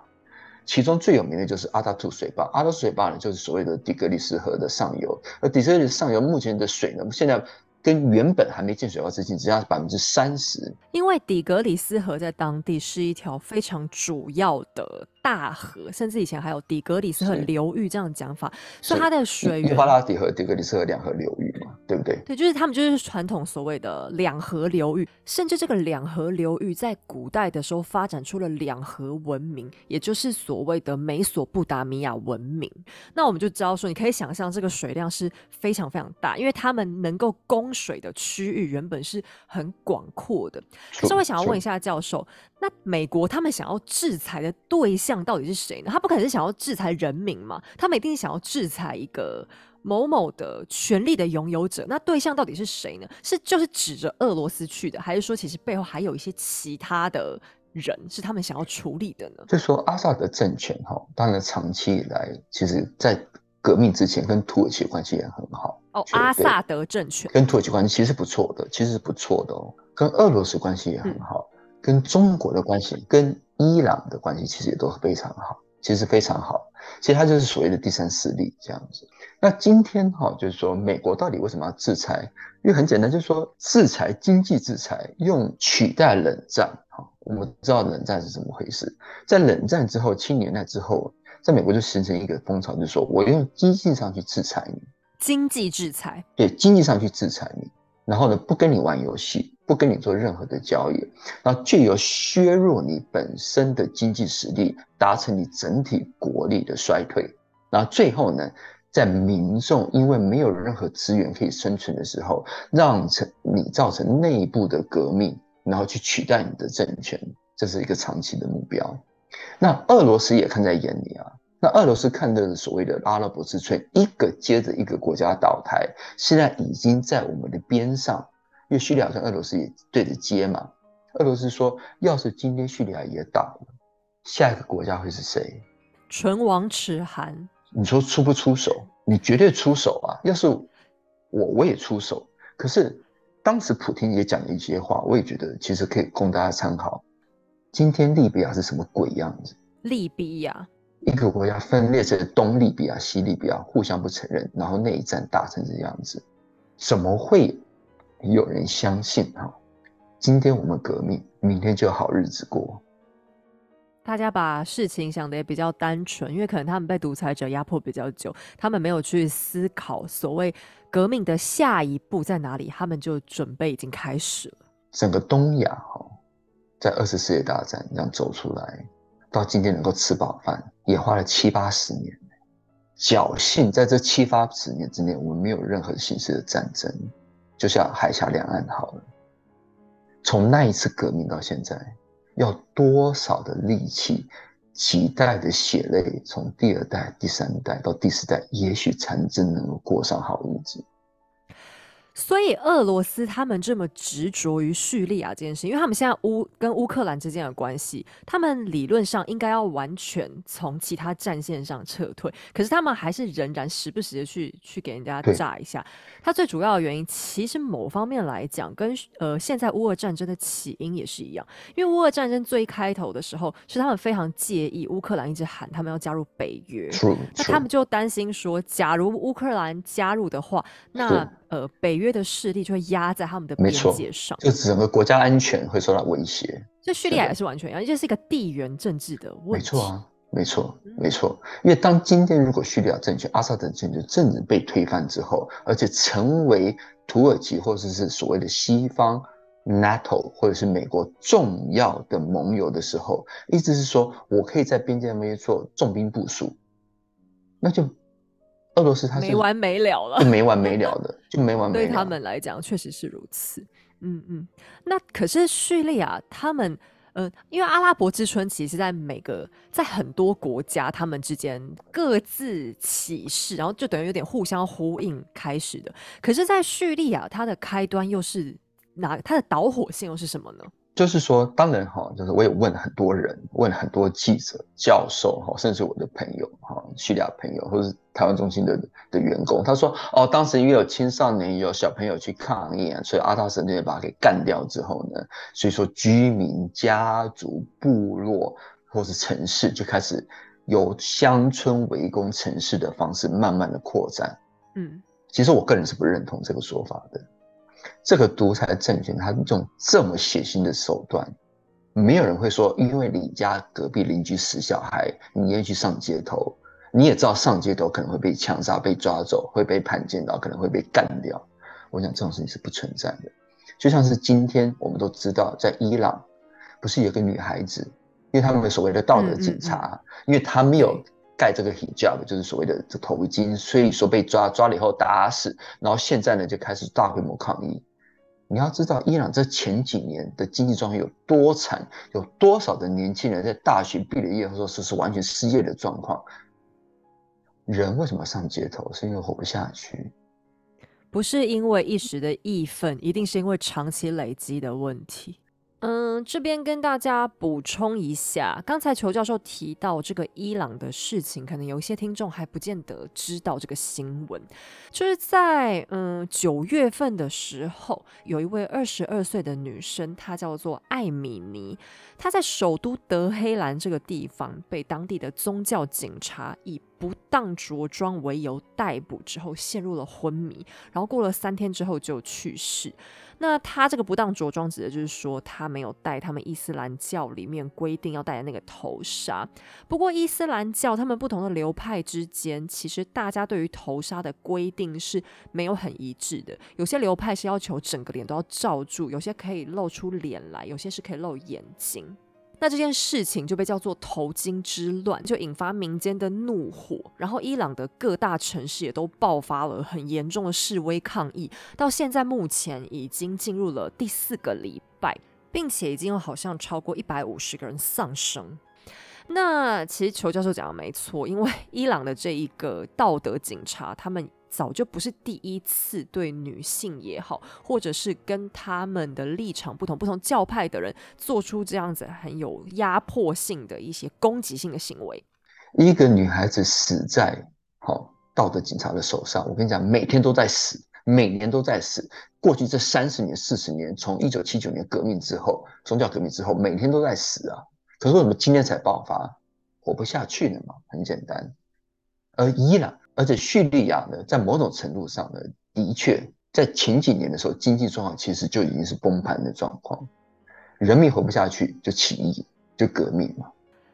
其中最有名的就是阿达图水坝。阿达图水坝呢，就是所谓的底格里斯河的上游。而底格里斯上游目前的水呢，现在。跟原本还没建水坝之前，只差百分之三十。因为底格里斯河在当地是一条非常主要的大河，甚至以前还有底格里斯河流域这样的讲法，所以它的水源。巴拉底河、底格里斯河两河流域，对不对？对，就是他们就是传统所谓的两河流域，甚至这个两河流域在古代的时候发展出了两河文明，也就是所谓的美索不达米亚文明。那我们就知道说，你可以想象这个水量是非常非常大，因为他们能够供。水的区域原本是很广阔的，可是我想要问一下教授，那美国他们想要制裁的对象到底是谁呢？他不可能是想要制裁人民嘛？他们一定想要制裁一个某某的权力的拥有者。那对象到底是谁呢？是就是指着俄罗斯去的，还是说其实背后还有一些其他的人是他们想要处理的呢？就说阿萨德政权哈，当然长期以来，其实在革命之前跟土耳其关系也很好。哦，阿萨德政权跟土耳其关系其实不错的，其实是不错的哦。跟俄罗斯关系也很好，跟中国的关系、跟伊朗的关系其实也都非常好，其实非常好。其实它就是所谓的第三势力这样子。那今天哈，就是说美国到底为什么要制裁？因为很简单，就是说制裁经济制裁，用取代冷战。哈，我们知道冷战是怎么回事，在冷战之后，七年代之后，在美国就形成一个风潮，就是说我用经济上去制裁你。经济制裁，对经济上去制裁你，然后呢，不跟你玩游戏，不跟你做任何的交易，那具有削弱你本身的经济实力，达成你整体国力的衰退，然后最后呢，在民众因为没有任何资源可以生存的时候，让成你造成内部的革命，然后去取代你的政权，这是一个长期的目标。那俄罗斯也看在眼里啊。那俄罗斯看的所谓的阿拉伯之春，一个接着一个国家倒台，现在已经在我们的边上，因为叙利亚跟俄罗斯也对着接嘛。俄罗斯说，要是今天叙利亚也倒了，下一个国家会是谁？唇亡齿寒。你说出不出手？你绝对出手啊！要是我，我也出手。可是当时普京也讲了一些话，我也觉得其实可以供大家参考。今天利比亚是什么鬼样子？利比亚。一个国家分裂成东利比亚、西利比亚，互相不承认，然后内战打成这样子，怎么会有人相信？哈，今天我们革命，明天就有好日子过。大家把事情想的也比较单纯，因为可能他们被独裁者压迫比较久，他们没有去思考所谓革命的下一步在哪里，他们就准备已经开始了。整个东亚哈，在二次世界大战这样走出来，到今天能够吃饱饭，也花了七八十年。侥幸在这七八十年之内，我们没有任何形式的战争，就像海峡两岸好了。从那一次革命到现在。要多少的力气，几代的血泪，从第二代、第三代到第四代，也许才真能够过上好日子。所以俄罗斯他们这么执着于叙利亚这件事，因为他们现在乌跟乌克兰之间的关系，他们理论上应该要完全从其他战线上撤退，可是他们还是仍然时不时的去去给人家炸一下。它最主要的原因，其实某方面来讲，跟呃现在乌俄战争的起因也是一样，因为乌俄战争最开头的时候，是他们非常介意乌克兰一直喊他们要加入北约，那他们就担心说，假如乌克兰加入的话，那呃，北约的势力就会压在他们的边界上，就整个国家安全会受到威胁。这叙利亚也是完全一样，这是一个地缘政治的问题。没错啊，没错，没错。因为当今天如果叙利亚政权、阿萨德政权政治被推翻之后，而且成为土耳其或者是所谓的西方 NATO 或者是美国重要的盟友的时候，意思是说我可以在边界那边做重兵部署，那就。俄罗斯它没完没了了，就没完没了的，就没完 没了。对他们来讲，确实是如此。嗯嗯，那可是叙利亚，他们呃，因为阿拉伯之春其实，在每个在很多国家，他们之间各自起势，然后就等于有点互相呼应开始的。可是，在叙利亚，它的开端又是哪？它的导火线又是什么呢？就是说，当然哈，就是我也问很多人，问很多记者、教授哈，甚至我的朋友哈，叙利亚朋友或者是台湾中心的的员工，他说哦，当时因为有青少年、有小朋友去抗议啊，所以阿塔神就把他给干掉之后呢，所以说居民、家族、部落或是城市就开始由乡村围攻城市的方式，慢慢的扩展。嗯，其实我个人是不认同这个说法的。这个独裁政权，他用这么血腥的手段，没有人会说，因为你家隔壁邻居死小孩，你愿意去上街头？你也知道上街头可能会被枪杀、被抓走、会被判监到，可能会被干掉。我想这种事情是不存在的。就像是今天我们都知道，在伊朗，不是有个女孩子，因为他们所谓的道德警察，因为她没有。盖这个 hijab 就是所谓的这头巾，所以说被抓抓了以后打死，然后现在呢就开始大规模抗议。你要知道，伊朗这前几年的经济状况有多惨，有多少的年轻人在大学毕了业后说是是完全失业的状况。人为什么上街头？是因为活不下去，不是因为一时的义愤，一定是因为长期累积的问题。嗯，这边跟大家补充一下，刚才裘教授提到这个伊朗的事情，可能有一些听众还不见得知道这个新闻。就是在嗯九月份的时候，有一位二十二岁的女生，她叫做艾米尼，她在首都德黑兰这个地方被当地的宗教警察以不当着装为由逮捕之后，陷入了昏迷，然后过了三天之后就去世。那他这个不当着装，指的就是说他没有戴他们伊斯兰教里面规定要戴的那个头纱。不过伊斯兰教他们不同的流派之间，其实大家对于头纱的规定是没有很一致的。有些流派是要求整个脸都要罩住，有些可以露出脸来，有些是可以露眼睛。那这件事情就被叫做头巾之乱，就引发民间的怒火，然后伊朗的各大城市也都爆发了很严重的示威抗议。到现在目前已经进入了第四个礼拜，并且已经有好像超过一百五十个人丧生。那其实裘教授讲的没错，因为 伊朗的这一个道德警察，他们。早就不是第一次对女性也好，或者是跟他们的立场不同、不同教派的人做出这样子很有压迫性的一些攻击性的行为。一个女孩子死在好道德警察的手上，我跟你讲，每天都在死，每年都在死。过去这三十年、四十年，从一九七九年革命之后，宗教革命之后，每天都在死啊。可是为什么今天才爆发？活不下去了嘛？很简单。而伊朗。而且叙利亚呢，在某种程度上呢，的确在前几年的时候，经济状况其实就已经是崩盘的状况，人民活不下去就起义就革命嘛。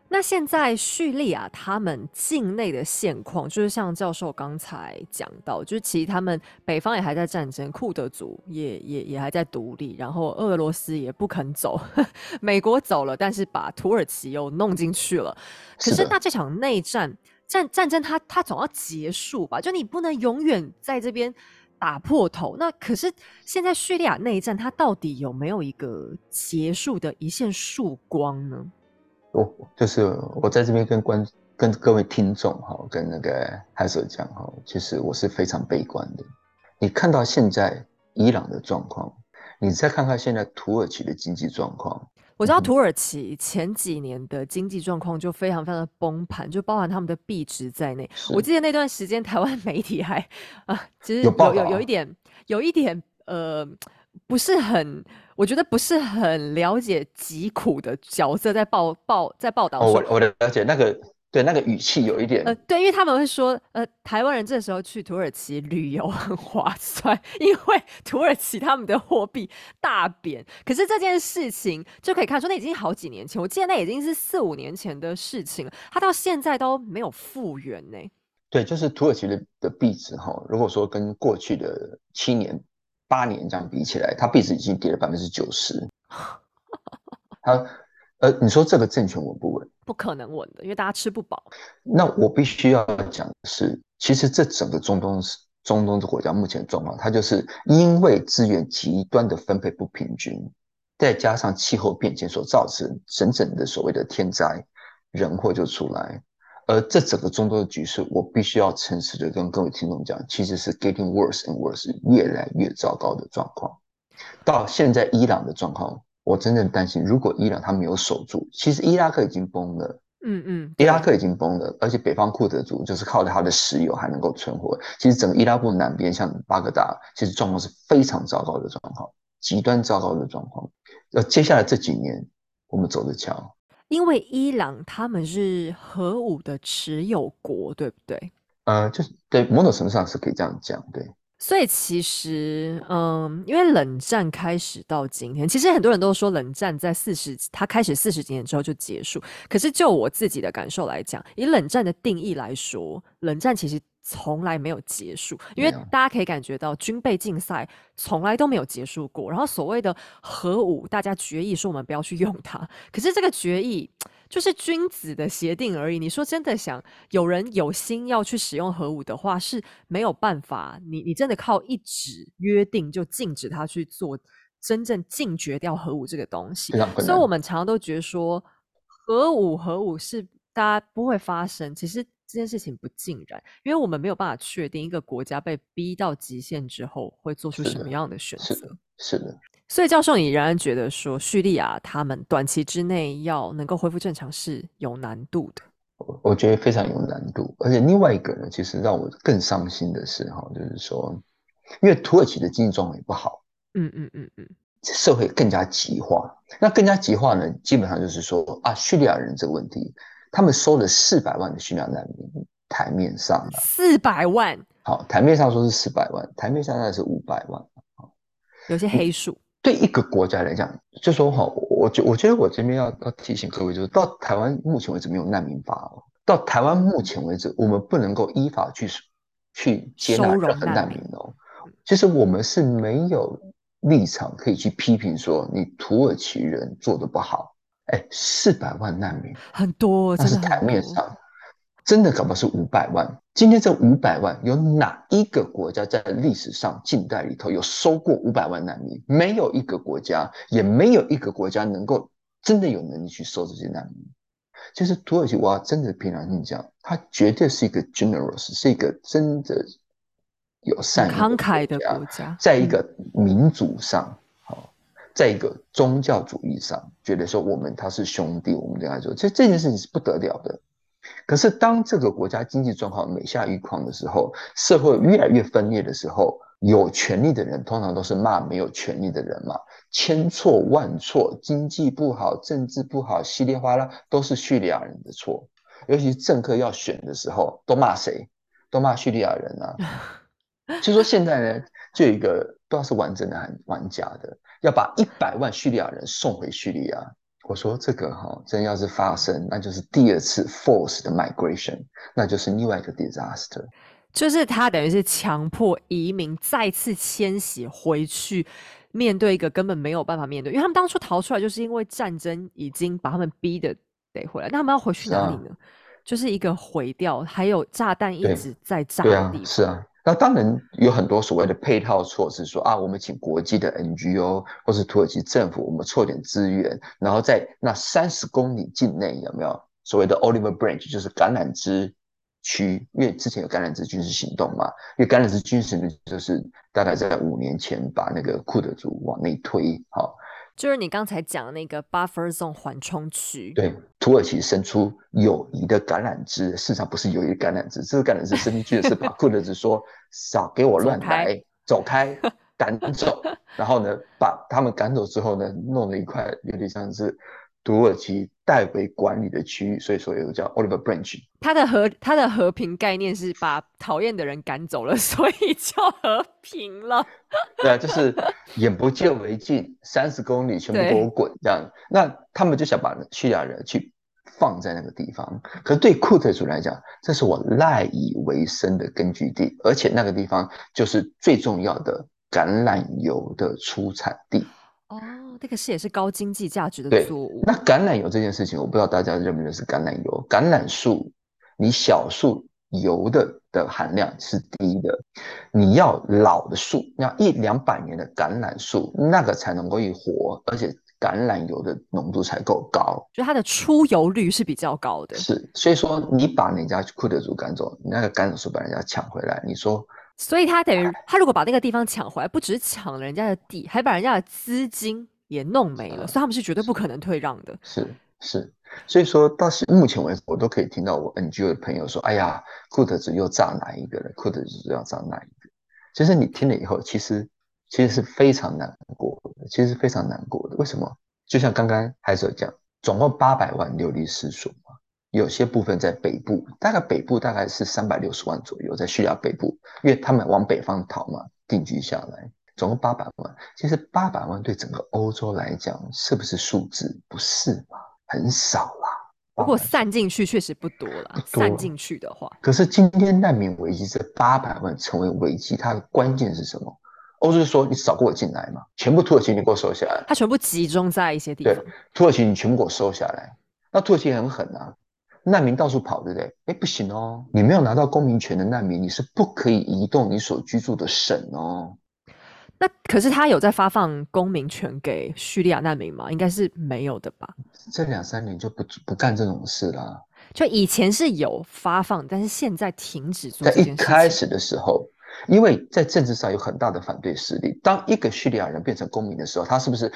那现在叙利亚他们境内的现况，就是像教授刚才讲到，就是其实他们北方也还在战争，库德族也也也还在独立，然后俄罗斯也不肯走，美国走了，但是把土耳其又弄进去了。可是那这场内战战战争，它它总要结束吧？就你不能永远在这边打破头。那可是现在叙利亚内战，它到底有没有一个结束的一线曙光呢？我就是我在这边跟观跟各位听众哈，跟那个海瑟讲哈，其实我是非常悲观的。你看到现在伊朗的状况，你再看看现在土耳其的经济状况。我知道土耳其前几年的经济状况就非常非常的崩盘，就包含他们的币值在内。我记得那段时间台湾 媒体还啊，其实有有有一点有一点呃。不是很，我觉得不是很了解疾苦的角色在报报在报道。我我了解那个对那个语气有一点呃对，因为他们会说呃台湾人这时候去土耳其旅游很划算，因为土耳其他们的货币大贬。可是这件事情就可以看出，那已经好几年前，我记得那已经是四五年前的事情了，它到现在都没有复原呢。对，就是土耳其的的币值哈，如果说跟过去的七年。八年这样比起来，它币值已经跌了百分之九十。它，呃，你说这个政权稳不稳？不可能稳的，因为大家吃不饱。那我必须要讲的是，其实这整个中东是中东的国家目前状况，它就是因为资源极端的分配不平均，再加上气候变迁所造成整整的所谓的天灾人祸就出来。而这整个中东的局势，我必须要诚实的跟各位听众讲，其实是 getting worse and worse，越来越糟糕的状况。到现在伊朗的状况，我真正担心，如果伊朗他没有守住，其实伊拉克已经崩了，嗯嗯，伊拉克已经崩了，而且北方库德族就是靠着他的石油还能够存活。其实整个伊拉克南边，像巴格达，其实状况是非常糟糕的状况，极端糟糕的状况。呃，接下来这几年，我们走着瞧。因为伊朗他们是核武的持有国，对不对？呃，就是对，某种程度上是可以这样讲，对。所以其实，嗯，因为冷战开始到今天，其实很多人都说冷战在四十，它开始四十几年之后就结束。可是就我自己的感受来讲，以冷战的定义来说，冷战其实。从来没有结束，因为大家可以感觉到军备竞赛从来都没有结束过。然后所谓的核武，大家决议说我们不要去用它，可是这个决议就是君子的协定而已。你说真的想有人有心要去使用核武的话，是没有办法。你你真的靠一纸约定就禁止他去做真正禁绝掉核武这个东西。所以我们常常都觉得说核武核武是大家不会发生，其实。这件事情不尽然，因为我们没有办法确定一个国家被逼到极限之后会做出什么样的选择。是的，所以教授，你仍然觉得说叙利亚他们短期之内要能够恢复正常是有难度的。我我觉得非常有难度，而且另外一个呢，其实让我更伤心的是哈，就是说，因为土耳其的经济状况也不好，嗯嗯嗯嗯，社会更加极化。那更加极化呢，基本上就是说啊，叙利亚人这个问题。他们收了四百万的叙利亚难民，台面上四百万，好，台面上说是四百万，台面上那是五百万，有些黑数。对一个国家来讲，就说哈，我觉我觉得我这边要要提醒各位，就是到台湾目前为止没有难民法哦，到台湾目前为止，我们不能够依法去去接纳任何难民哦。其实我们是没有立场可以去批评说你土耳其人做的不好。哎，四百万难民很多，但是台面上真的搞不好是五百万。今天这五百万，有哪一个国家在历史上近代里头有收过五百万难民？没有一个国家，也没有一个国家能够真的有能力去收这些难民。就是土耳其，我要真的平常心讲，它绝对是一个 generous，是一个真的有善慷慨的国家，在一个民主上。在一个宗教主义上，觉得说我们他是兄弟，我们这样做，其实这件事情是不得了的。可是当这个国家经济状况每下愈况的时候，社会越来越分裂的时候，有权利的人通常都是骂没有权利的人嘛，千错万错，经济不好，政治不好，稀里哗啦都是叙利亚人的错。尤其政客要选的时候，都骂谁？都骂叙利亚人啊。就说现在呢，就有一个不知道是完整的还是玩假的。要把一百万叙利亚人送回叙利亚，我说这个哈，真要是发生，那就是第二次 force 的 migration，那就是另外一个 disaster。就是他等于是强迫移民再次迁徙回去，面对一个根本没有办法面对，因为他们当初逃出来，就是因为战争已经把他们逼的得回来。那他们要回去哪里呢？就是一个毁掉，还有炸弹一直在炸的地方。是啊。那当然有很多所谓的配套措施，说啊，我们请国际的 NGO 或是土耳其政府，我们凑点资源，然后在那三十公里境内有没有所谓的 Oliver Branch，就是橄榄枝区？因为之前有橄榄枝军事行动嘛，因为橄榄枝军事就是大概在五年前把那个库德族往内推，好。就是你刚才讲的那个 buffer zone 缓冲区，对，土耳其伸出友谊的橄榄枝，事实上不是友谊橄榄枝，这个橄榄枝伸出去的是把库德子说少给我乱来，走开，赶走，然后呢，把他们赶走之后呢，弄了一块有点像是。土耳其代为管理的区域，所以说有个叫 Oliver Branch。他的和他的和平概念是把讨厌的人赶走了，所以叫和平了。对啊，就是眼不见为净，三十公里全部给我滚这样。那他们就想把叙利亚人去放在那个地方，可是对库特族来讲，这是我赖以为生的根据地，而且那个地方就是最重要的橄榄油的出产地。哦。这个是也是高经济价值的作物。那橄榄油这件事情，我不知道大家认不认识橄榄油。橄榄树，你小树油的的含量是低的，你要老的树，要一两百年的橄榄树，那个才能够一活，而且橄榄油的浓度才够高，就它的出油率是比较高的。是，所以说你把人家库德族赶走，你那个橄榄树把人家抢回来，你说，所以他等于他如果把那个地方抢回来，不只是抢了人家的地，还把人家的资金。也弄没了，所以他们是绝对不可能退让的。是是，所以说到目前为止，我都可以听到我 NGO 的朋友说：“哎呀，库德族又炸哪一个了？库德族要炸哪一个？”其实你听了以后，其实其实是非常难过的，其实非常难过的。为什么？就像刚刚海哲讲，总共八百万流离失所嘛，有些部分在北部，大概北部大概是三百六十万左右，在叙利亚北部，因为他们往北方逃嘛，定居下来。总共八百万，其实八百万对整个欧洲来讲，是不是数字？不是吧，很少啦。如果散进去确实不多了。散进去的话，可是今天难民危机这八百万成为危机，它的关键是什么？欧洲说你少给我进来嘛，全部土耳其你给我收下来。它全部集中在一些地方。对，土耳其你全部给我收下来。那土耳其很狠啊，难民到处跑，对不对？哎，不行哦，你没有拿到公民权的难民，你是不可以移动你所居住的省哦。那可是他有在发放公民权给叙利亚难民吗？应该是没有的吧。这两三年就不不干这种事啦。就以前是有发放，但是现在停止做。在一开始的时候，因为在政治上有很大的反对势力。当一个叙利亚人变成公民的时候，他是不是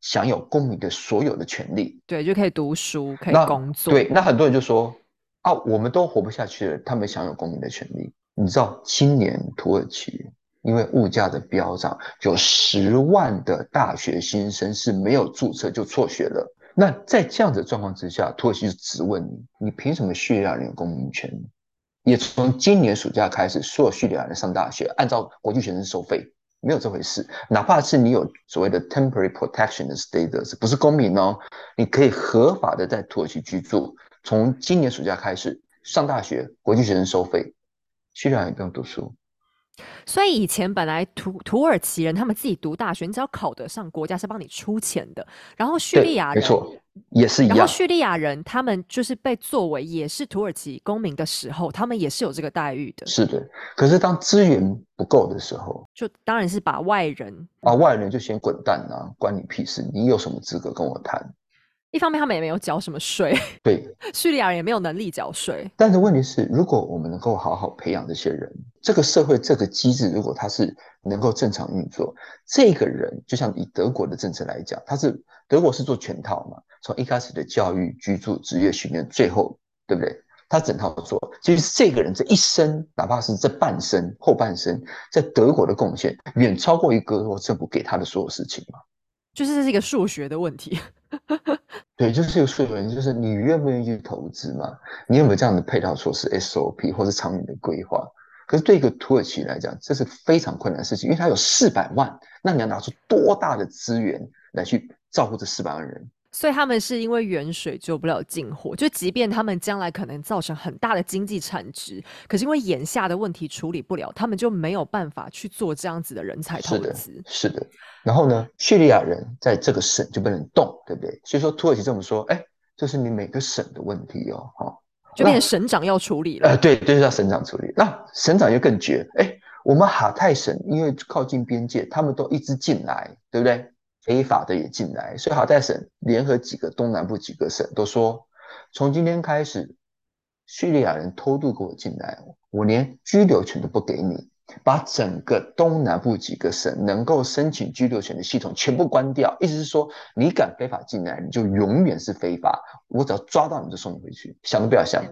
享有公民的所有的权利？对，就可以读书，可以工作。对，那很多人就说啊，我们都活不下去了，他们享有公民的权利。你知道，今年土耳其。因为物价的飙涨，有十万的大学新生是没有注册就辍学了。那在这样的状况之下，土耳其就质问你：你凭什么叙利亚人有公民权？也从今年暑假开始，所有叙利亚人上大学按照国际学生收费，没有这回事。哪怕是你有所谓的 temporary protection 的 status，不是公民哦，你可以合法的在土耳其居住。从今年暑假开始上大学，国际学生收费，叙利亚人不用读书。所以以前本来土土耳其人他们自己读大学，你只要考得上，国家是帮你出钱的。然后叙利亚人没错也是一样。然后叙利亚人他们就是被作为也是土耳其公民的时候，他们也是有这个待遇的。是的，可是当资源不够的时候，就当然是把外人啊外人就先滚蛋啊，关你屁事！你有什么资格跟我谈？一方面他们也没有缴什么税，对，叙利亚人也没有能力缴税。但是问题是，如果我们能够好好培养这些人，这个社会这个机制，如果它是能够正常运作，这个人就像以德国的政策来讲，他是德国是做全套嘛，从一开始的教育、居住、职业训练，最后对不对？他整套做，其实这个人这一生，哪怕是这半生、后半生，在德国的贡献，远超过一个政府给他的所有事情嘛。就是这是一个数学的问题。对，就是一个数学问题，就是你愿不愿意去投资嘛？你有没有这样的配套措施 SOP 或者长远的规划？可是对一个土耳其来讲，这是非常困难的事情，因为它有四百万，那你要拿出多大的资源来去照顾这四百万人？所以他们是因为远水救不了近火，就即便他们将来可能造成很大的经济产值，可是因为眼下的问题处理不了，他们就没有办法去做这样子的人才投资。是的，然后呢，叙利亚人在这个省就不能动，对不对？所以说土耳其这么说，哎，这是你每个省的问题哦，哈，就变成省长要处理了。呃，对，就是要省长处理。那省长又更绝，哎，我们哈泰省因为靠近边界，他们都一直进来，对不对？非法的也进来，所以好在省联合几个东南部几个省都说，从今天开始，叙利亚人偷渡给我进来，我连居留权都不给你，把整个东南部几个省能够申请居留权的系统全部关掉。意思是说，你敢非法进来，你就永远是非法，我只要抓到你就送你回去，想都不要想。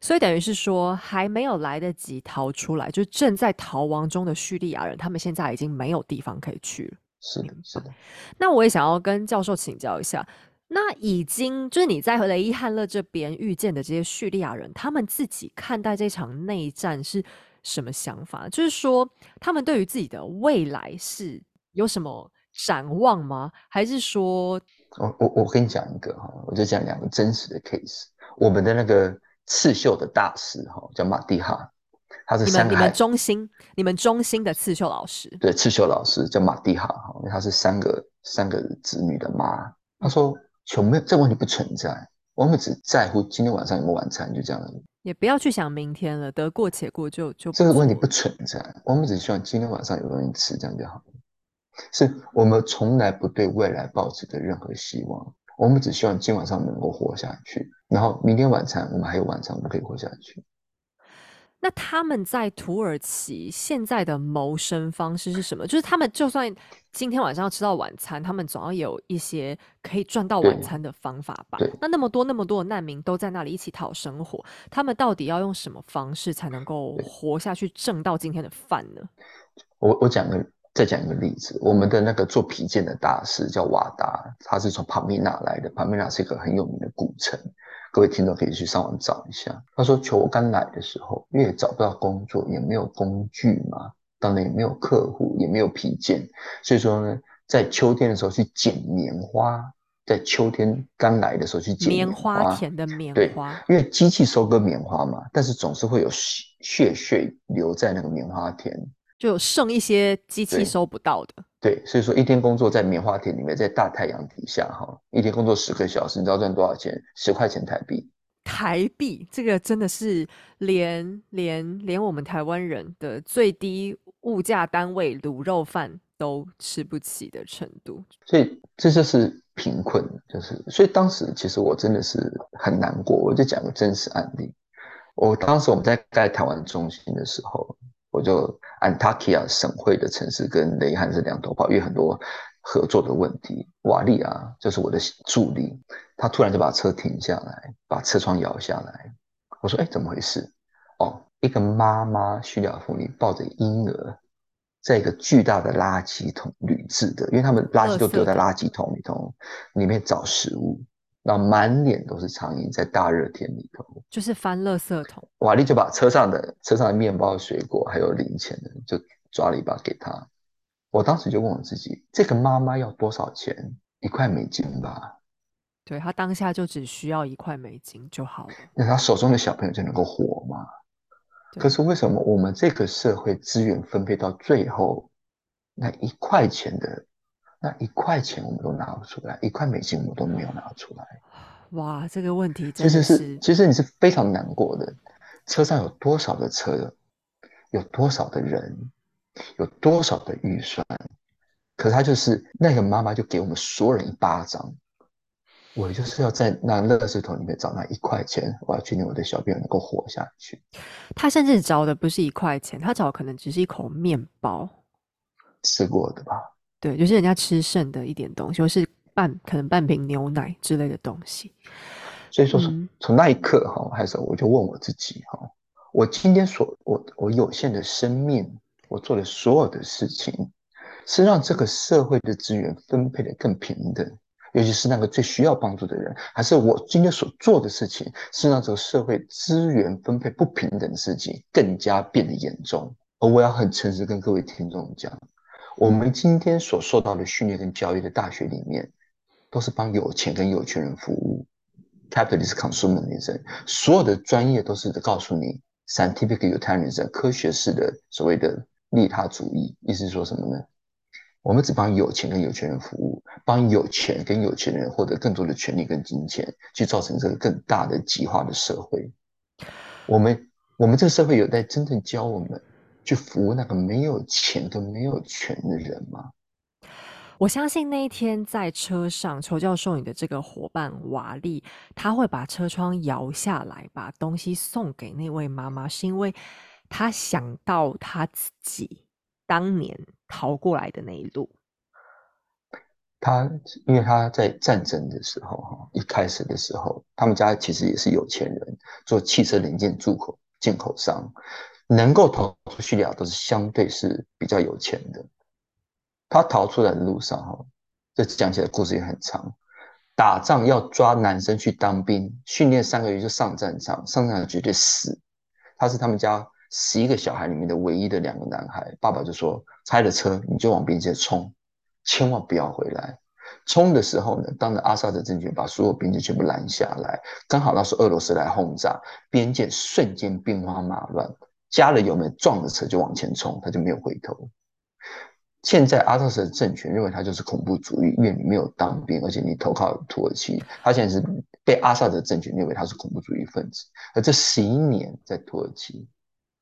所以等于是说，还没有来得及逃出来，就正在逃亡中的叙利亚人，他们现在已经没有地方可以去了。是的，是的。那我也想要跟教授请教一下，那已经就是你在和雷伊汉勒这边遇见的这些叙利亚人，他们自己看待这场内战是什么想法？就是说，他们对于自己的未来是有什么展望吗？还是说，我我我跟你讲一个哈，我就讲两个真实的 case。我们的那个刺绣的大师哈，叫马蒂哈。他是三你们中心，你们中心的刺绣老师，对，刺绣老师叫马蒂哈哈，因为他是三个三个子女的妈。他说穷没有这个问题不存在，我们只在乎今天晚上有没有晚餐，就这样。也不要去想明天了，得过且过就就。这个问题不存在，我们只希望今天晚上有东西吃，这样就好了。是我们从来不对未来抱持的任何希望，我们只希望今晚上能够活下去，然后明天晚餐我们还有晚餐，我们可以活下去。那他们在土耳其现在的谋生方式是什么？就是他们就算今天晚上要吃到晚餐，他们总要有一些可以赚到晚餐的方法吧？那那么多那么多的难民都在那里一起讨生活，他们到底要用什么方式才能够活下去，挣到今天的饭呢？我我讲个再讲一个例子，我们的那个做皮件的大师叫瓦达，他是从帕米纳来的，帕米纳是一个很有名的古城。各位听众可以去上网找一下。他说：“求我刚来的时候，因为找不到工作，也没有工具嘛，当然也没有客户，也没有皮件，所以说呢，在秋天的时候去捡棉花，在秋天刚来的时候去捡棉花田的棉花，因为机器收割棉花嘛，但是总是会有血血留在那个棉花田。”就有剩一些机器收不到的，对，所以说一天工作在棉花田里面，在大太阳底下，哈，一天工作十个小时，你知道赚多少钱？十块钱台币。台币，这个真的是连连连我们台湾人的最低物价单位卤肉饭都吃不起的程度。所以这就是贫困，就是所以当时其实我真的是很难过。我就讲个真实案例，我当时我们在在台湾中心的时候。我就安塔基亚省会的城市跟雷汉是两头跑，因为很多合作的问题。瓦利啊，就是我的助理，他突然就把车停下来，把车窗摇下来。我说：“哎，怎么回事？”哦，一个妈妈叙利亚妇女抱着婴儿，在一个巨大的垃圾桶铝制的，因为他们垃圾都丢在垃圾桶里头，里面找食物。然后满脸都是苍蝇，在大热天里头，就是翻垃圾桶。瓦力就把车上的车上的面包、水果还有零钱的，就抓了一把给他。我当时就问我自己：这个妈妈要多少钱？一块美金吧。对他当下就只需要一块美金就好了。那他手中的小朋友就能够活吗？可是为什么我们这个社会资源分配到最后，那一块钱的？那一块钱我们都拿不出来，一块美金我们都没有拿出来。哇，这个问题其实是，其实你是非常难过的。车上有多少的车，有多少的人，有多少的预算，可他就是那个妈妈就给我们所有人一巴掌。我就是要在那垃圾桶里面找那一块钱，我要确定我的小朋友能够活下去。他甚至找的不是一块钱，他找可能只是一口面包，吃过的吧。对，就是人家吃剩的一点东西，或是半可能半瓶牛奶之类的东西。所以说，从从那一刻哈，还是我就问我自己哈，我今天所我我有限的生命，我做的所有的事情，是让这个社会的资源分配的更平等，尤其是那个最需要帮助的人，还是我今天所做的事情，是让这个社会资源分配不平等的事情更加变得严重？而我要很诚实跟各位听众讲。我们今天所受到的训练跟教育的大学里面，都是帮有钱跟有钱人服务，capitalist consumerism，所有的专业都是告诉你 scientific utilitarianism，科学式的所谓的利他主义，意思是说什么呢？我们只帮有钱跟有钱人服务，帮有钱跟有钱人获得更多的权利跟金钱，去造成这个更大的极化的社会。我们我们这个社会有在真正教我们去服务那个没有钱跟没有权的人吗？我相信那一天在车上，邱教授你的这个伙伴瓦力，他会把车窗摇下来，把东西送给那位妈妈，是因为他想到他自己当年逃过来的那一路。他因为他在战争的时候，哈，一开始的时候，他们家其实也是有钱人，做汽车零件出口进口商，能够逃出叙利亚都是相对是比较有钱的。他逃出来的路上，哈，这讲起来故事也很长。打仗要抓男生去当兵，训练三个月就上战场，上战场绝对死。他是他们家十一个小孩里面的唯一的两个男孩。爸爸就说：“拆了车，你就往边界冲，千万不要回来。”冲的时候呢，当着阿萨德政权把所有边界全部拦下来，刚好那时候俄罗斯来轰炸，边界瞬间兵荒马乱。加了油门，撞着车就往前冲，他就没有回头。现在阿萨德政权认为他就是恐怖主义，因为你没有当兵，而且你投靠土耳其，他现在是被阿萨德政权认为他是恐怖主义分子。而这十一年在土耳其，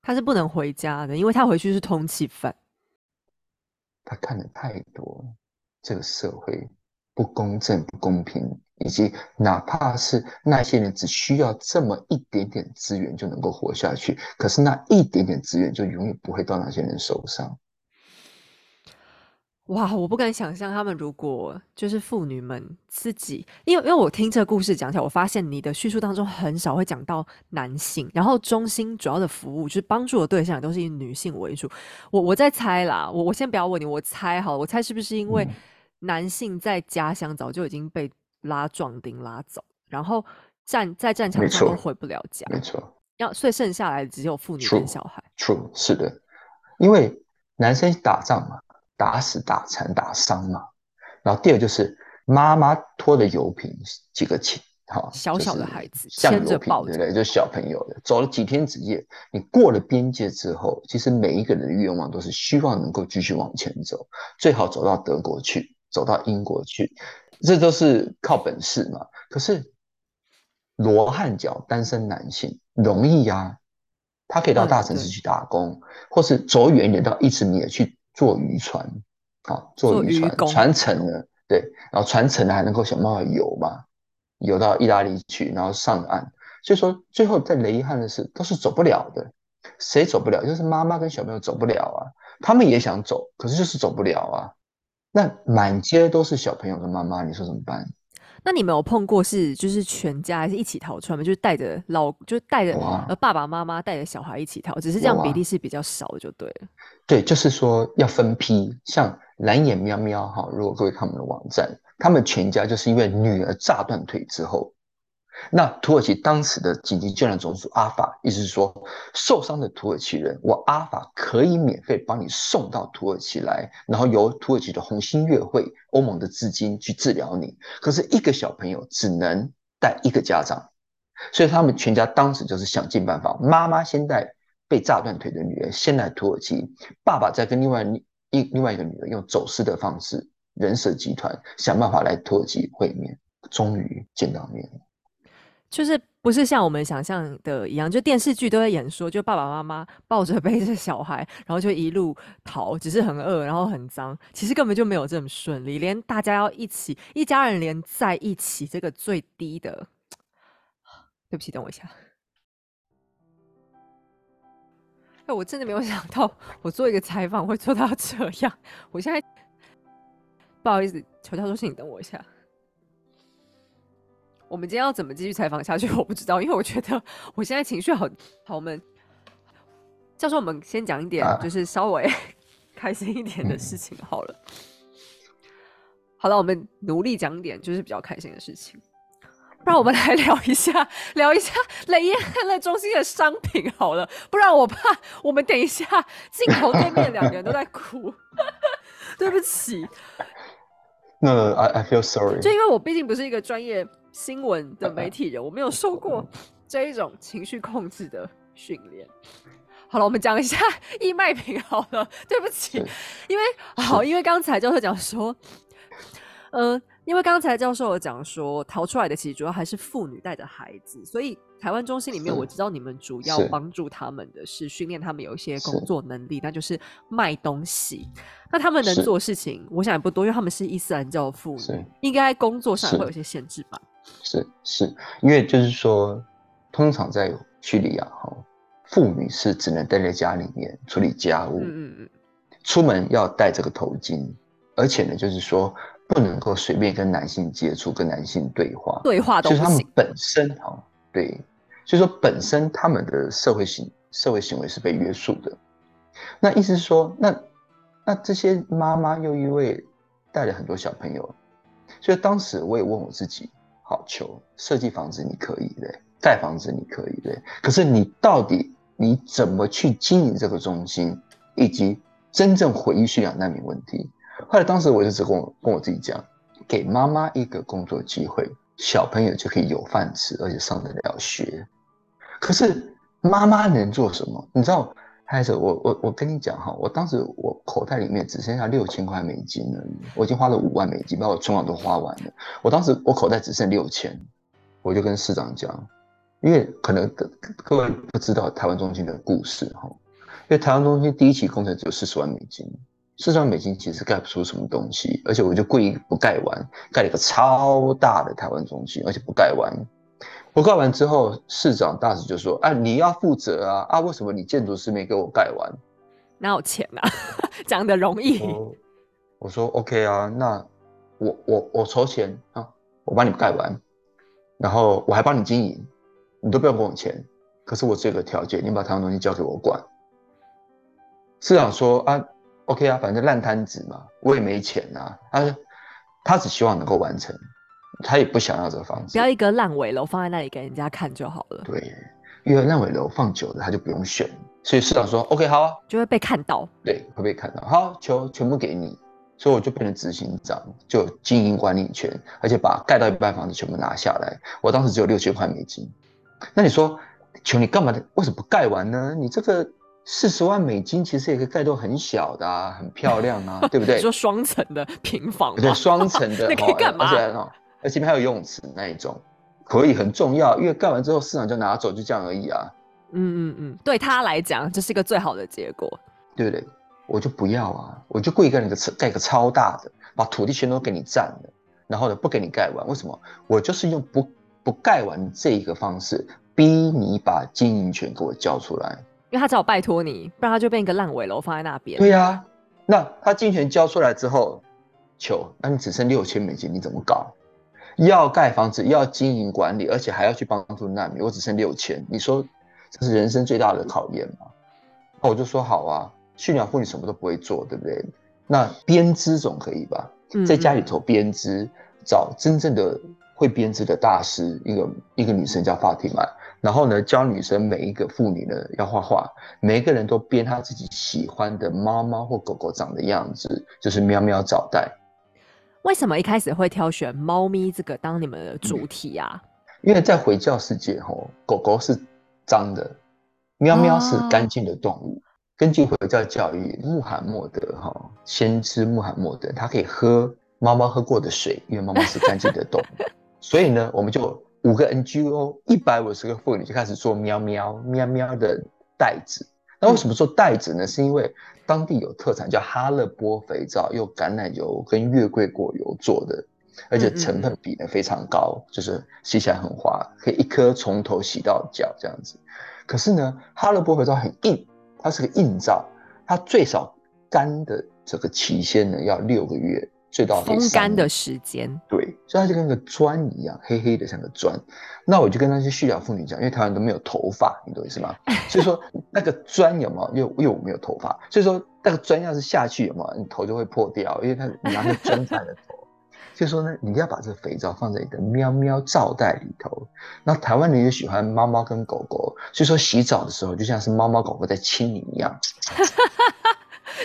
他是不能回家的，因为他回去是通缉犯。他看的太多，这个社会不公正、不公平，以及哪怕是那些人只需要这么一点点资源就能够活下去，可是那一点点资源就永远不会到那些人手上。哇，我不敢想象他们如果就是妇女们自己，因为因为我听这个故事讲起来，我发现你的叙述当中很少会讲到男性，然后中心主要的服务就是帮助的对象都是以女性为主。我我在猜啦，我我先不要问你，我猜好，我猜是不是因为男性在家乡早就已经被拉壮丁拉走，然后战在战场上都回不了家，没错，要所以剩下来只有妇女跟小孩。True，是的，因为男生打仗嘛。打死、打残、打伤嘛，然后第二就是妈妈拖着油瓶，几个钱，哈，小小的孩子牵着抱着，对不对？就小朋友的，走了几天几夜，你过了边界之后，其实每一个人的愿望都是希望能够继续往前走，最好走到德国去，走到英国去，这都是靠本事嘛。可是罗汉脚单身男性容易呀，他可以到大城市去打工，或是走远一点到伊兹米尔去。做渔船，啊，坐渔船，传承了，对，然后传承了还能够想办法游嘛，游到意大利去，然后上岸。所以说，最后在雷伊汉的是都是走不了的，谁走不了？就是妈妈跟小朋友走不了啊，他们也想走，可是就是走不了啊。那满街都是小朋友的妈妈，你说怎么办？那你们有碰过是就是全家还是一起逃出来吗？就是带着老，就是带着呃爸爸妈妈带着小孩一起逃，只是这样比例是比较少就对了。对，就是说要分批，像蓝眼喵喵哈，如果各位看我们的网站，他们全家就是因为女儿炸断腿之后。那土耳其当时的紧急救援总署阿法意思是说，受伤的土耳其人，我阿法可以免费帮你送到土耳其来，然后由土耳其的红新月会、欧盟的资金去治疗你。可是一个小朋友只能带一个家长，所以他们全家当时就是想尽办法，妈妈先带被炸断腿的女儿先来土耳其，爸爸再跟另外一另外一个女儿用走私的方式，人蛇集团想办法来土耳其会面，终于见到面了。就是不是像我们想象的一样，就电视剧都在演说，就爸爸妈妈抱着背着小孩，然后就一路逃，只是很饿，然后很脏，其实根本就没有这么顺利。连大家要一起，一家人连在一起，这个最低的，对不起，等我一下。哎，我真的没有想到，我做一个采访会做到这样。我现在 不好意思，求教授，请你等我一下。我们今天要怎么继续采访下去？我不知道，因为我觉得我现在情绪好好。我们教授，我们先讲一点，就是稍微 开心一点的事情好了。好了，我们努力讲点就是比较开心的事情。不然我们来聊一下，聊一下雷耶汉乐中心的商品好了。不然我怕我们等一下镜头对面两个人都在哭。对不起。那 I I feel sorry。就因为我毕竟不是一个专业新闻的媒体人，我没有受过这一种情绪控制的训练。好了，我们讲一下义卖品好了。对不起，因为好，因为刚才教授讲说，呃，因为刚才教授有讲说，逃出来的其实主要还是妇女带着孩子，所以台湾中心里面，我知道你们主要帮助他们的是训练他们有一些工作能力，那就是卖东西。那他们能做的事情，我想也不多，因为他们是伊斯兰教妇女，应该工作上会有一些限制吧？是是，因为就是说，通常在叙利亚哈。妇女是只能待在家里面处理家务，嗯嗯嗯，出门要戴这个头巾，而且呢，就是说不能够随便跟男性接触，跟男性对话，对话都就是他们本身哈，对，就说本身他们的社会行社会行为是被约束的。那意思是说，那那这些妈妈又因为带了很多小朋友，所以当时我也问我自己，好求设计房子你可以的，盖房子你可以的，可是你到底？你怎么去经营这个中心，以及真正回忆驯养难民问题？后来当时我就只跟我跟我自己讲，给妈妈一个工作机会，小朋友就可以有饭吃，而且上得了学。可是妈妈能做什么？你知道，开始，我我我跟你讲哈，我当时我口袋里面只剩下六千块美金了，我已经花了五万美金，把我存款都花完了。我当时我口袋只剩六千，我就跟市长讲。因为可能各各位不知道台湾中心的故事哈，因为台湾中心第一期工程只有四十万美金，四十万美金其实盖不出什么东西，而且我就故意不盖完，盖了一个超大的台湾中心，而且不盖完，不盖完之后，市长大使就说：“哎，你要负责啊啊，为什么你建筑师没给我盖完？哪有钱啊？讲的容易。”我说：“OK 啊，那我我我筹钱啊，我帮你盖完，然后我还帮你经营。”你都不用给我钱，可是我这个条件，你把台湾东西交给我管。市长说啊，OK 啊，反正烂摊子嘛，我也没钱啊。他他只希望能够完成，他也不想要这个房子，不要一个烂尾楼放在那里给人家看就好了。对，因为烂尾楼放久了，他就不用选。所以市长说 OK 好啊，就会被看到。对，会被看到。好，球全部给你，所以我就变成执行长，就经营管理权，而且把盖到一半房子全部拿下来。我当时只有六千块美金。那你说，球你干嘛的？为什么不盖完呢？你这个四十万美金其实也可以盖到很小的啊，很漂亮啊，对不对？你说双层的平房，对，双层的，那可以干嘛？而且哦，而且还有游泳池那一种，可以很重要，因为盖完之后市场就拿走，就这样而已啊。嗯嗯嗯，对他来讲，这是一个最好的结果，对不对？我就不要啊，我就故意盖个盖个超大的，把土地全都给你占了，然后呢不给你盖完，为什么？我就是用不。不盖完这一个方式，逼你把经营权给我交出来，因为他只好拜托你，不然他就变一个烂尾楼放在那边。对呀，那他经营权交出来之后，求，那你只剩六千美金，你怎么搞？要盖房子，要经营管理，而且还要去帮助难民，我只剩六千，你说这是人生最大的考验吗？那我就说好啊，驯养妇女什么都不会做，对不对？那编织总可以吧？在家里头编织，找真正的。会编织的大师，一个一个女生叫法蒂玛，然后呢，教女生每一个妇女呢要画画，每一个人都编她自己喜欢的猫猫或狗狗长的样子，就是喵喵找代。为什么一开始会挑选猫咪这个当你们的主题啊？因为在回教世界，吼，狗狗是脏的，喵喵是干净的动物。根据回教教育，穆罕默德哈，先知穆罕默德，他可以喝猫猫喝过的水，因为猫猫是干净的动物。所以呢，我们就五个 NGO，一百五十个妇女就开始做喵喵喵喵的袋子。那为什么说袋子呢？是因为当地有特产叫哈勒波肥皂，用橄榄油跟月桂果油做的，而且成分比呢非常高，就是洗起来很滑，可以一颗从头洗到脚这样子。可是呢，哈勒波肥皂很硬，它是个硬皂，它最少干的这个期限呢要六个月。风干的时间，对，所以它就跟个砖一样，黑黑的像个砖。那我就跟那些叙利亚妇女讲，因为台湾都没有头发，你懂意思吗？所以说那个砖有没有？因为因为我没有头发，所以说那个砖要是下去有没有？你头就会破掉，因为它拿个砖在的头。所以说呢，你要把这个肥皂放在你的喵喵罩袋里头。那台湾人也喜欢猫猫跟狗狗，所以说洗澡的时候就像是猫猫狗狗在亲你一样。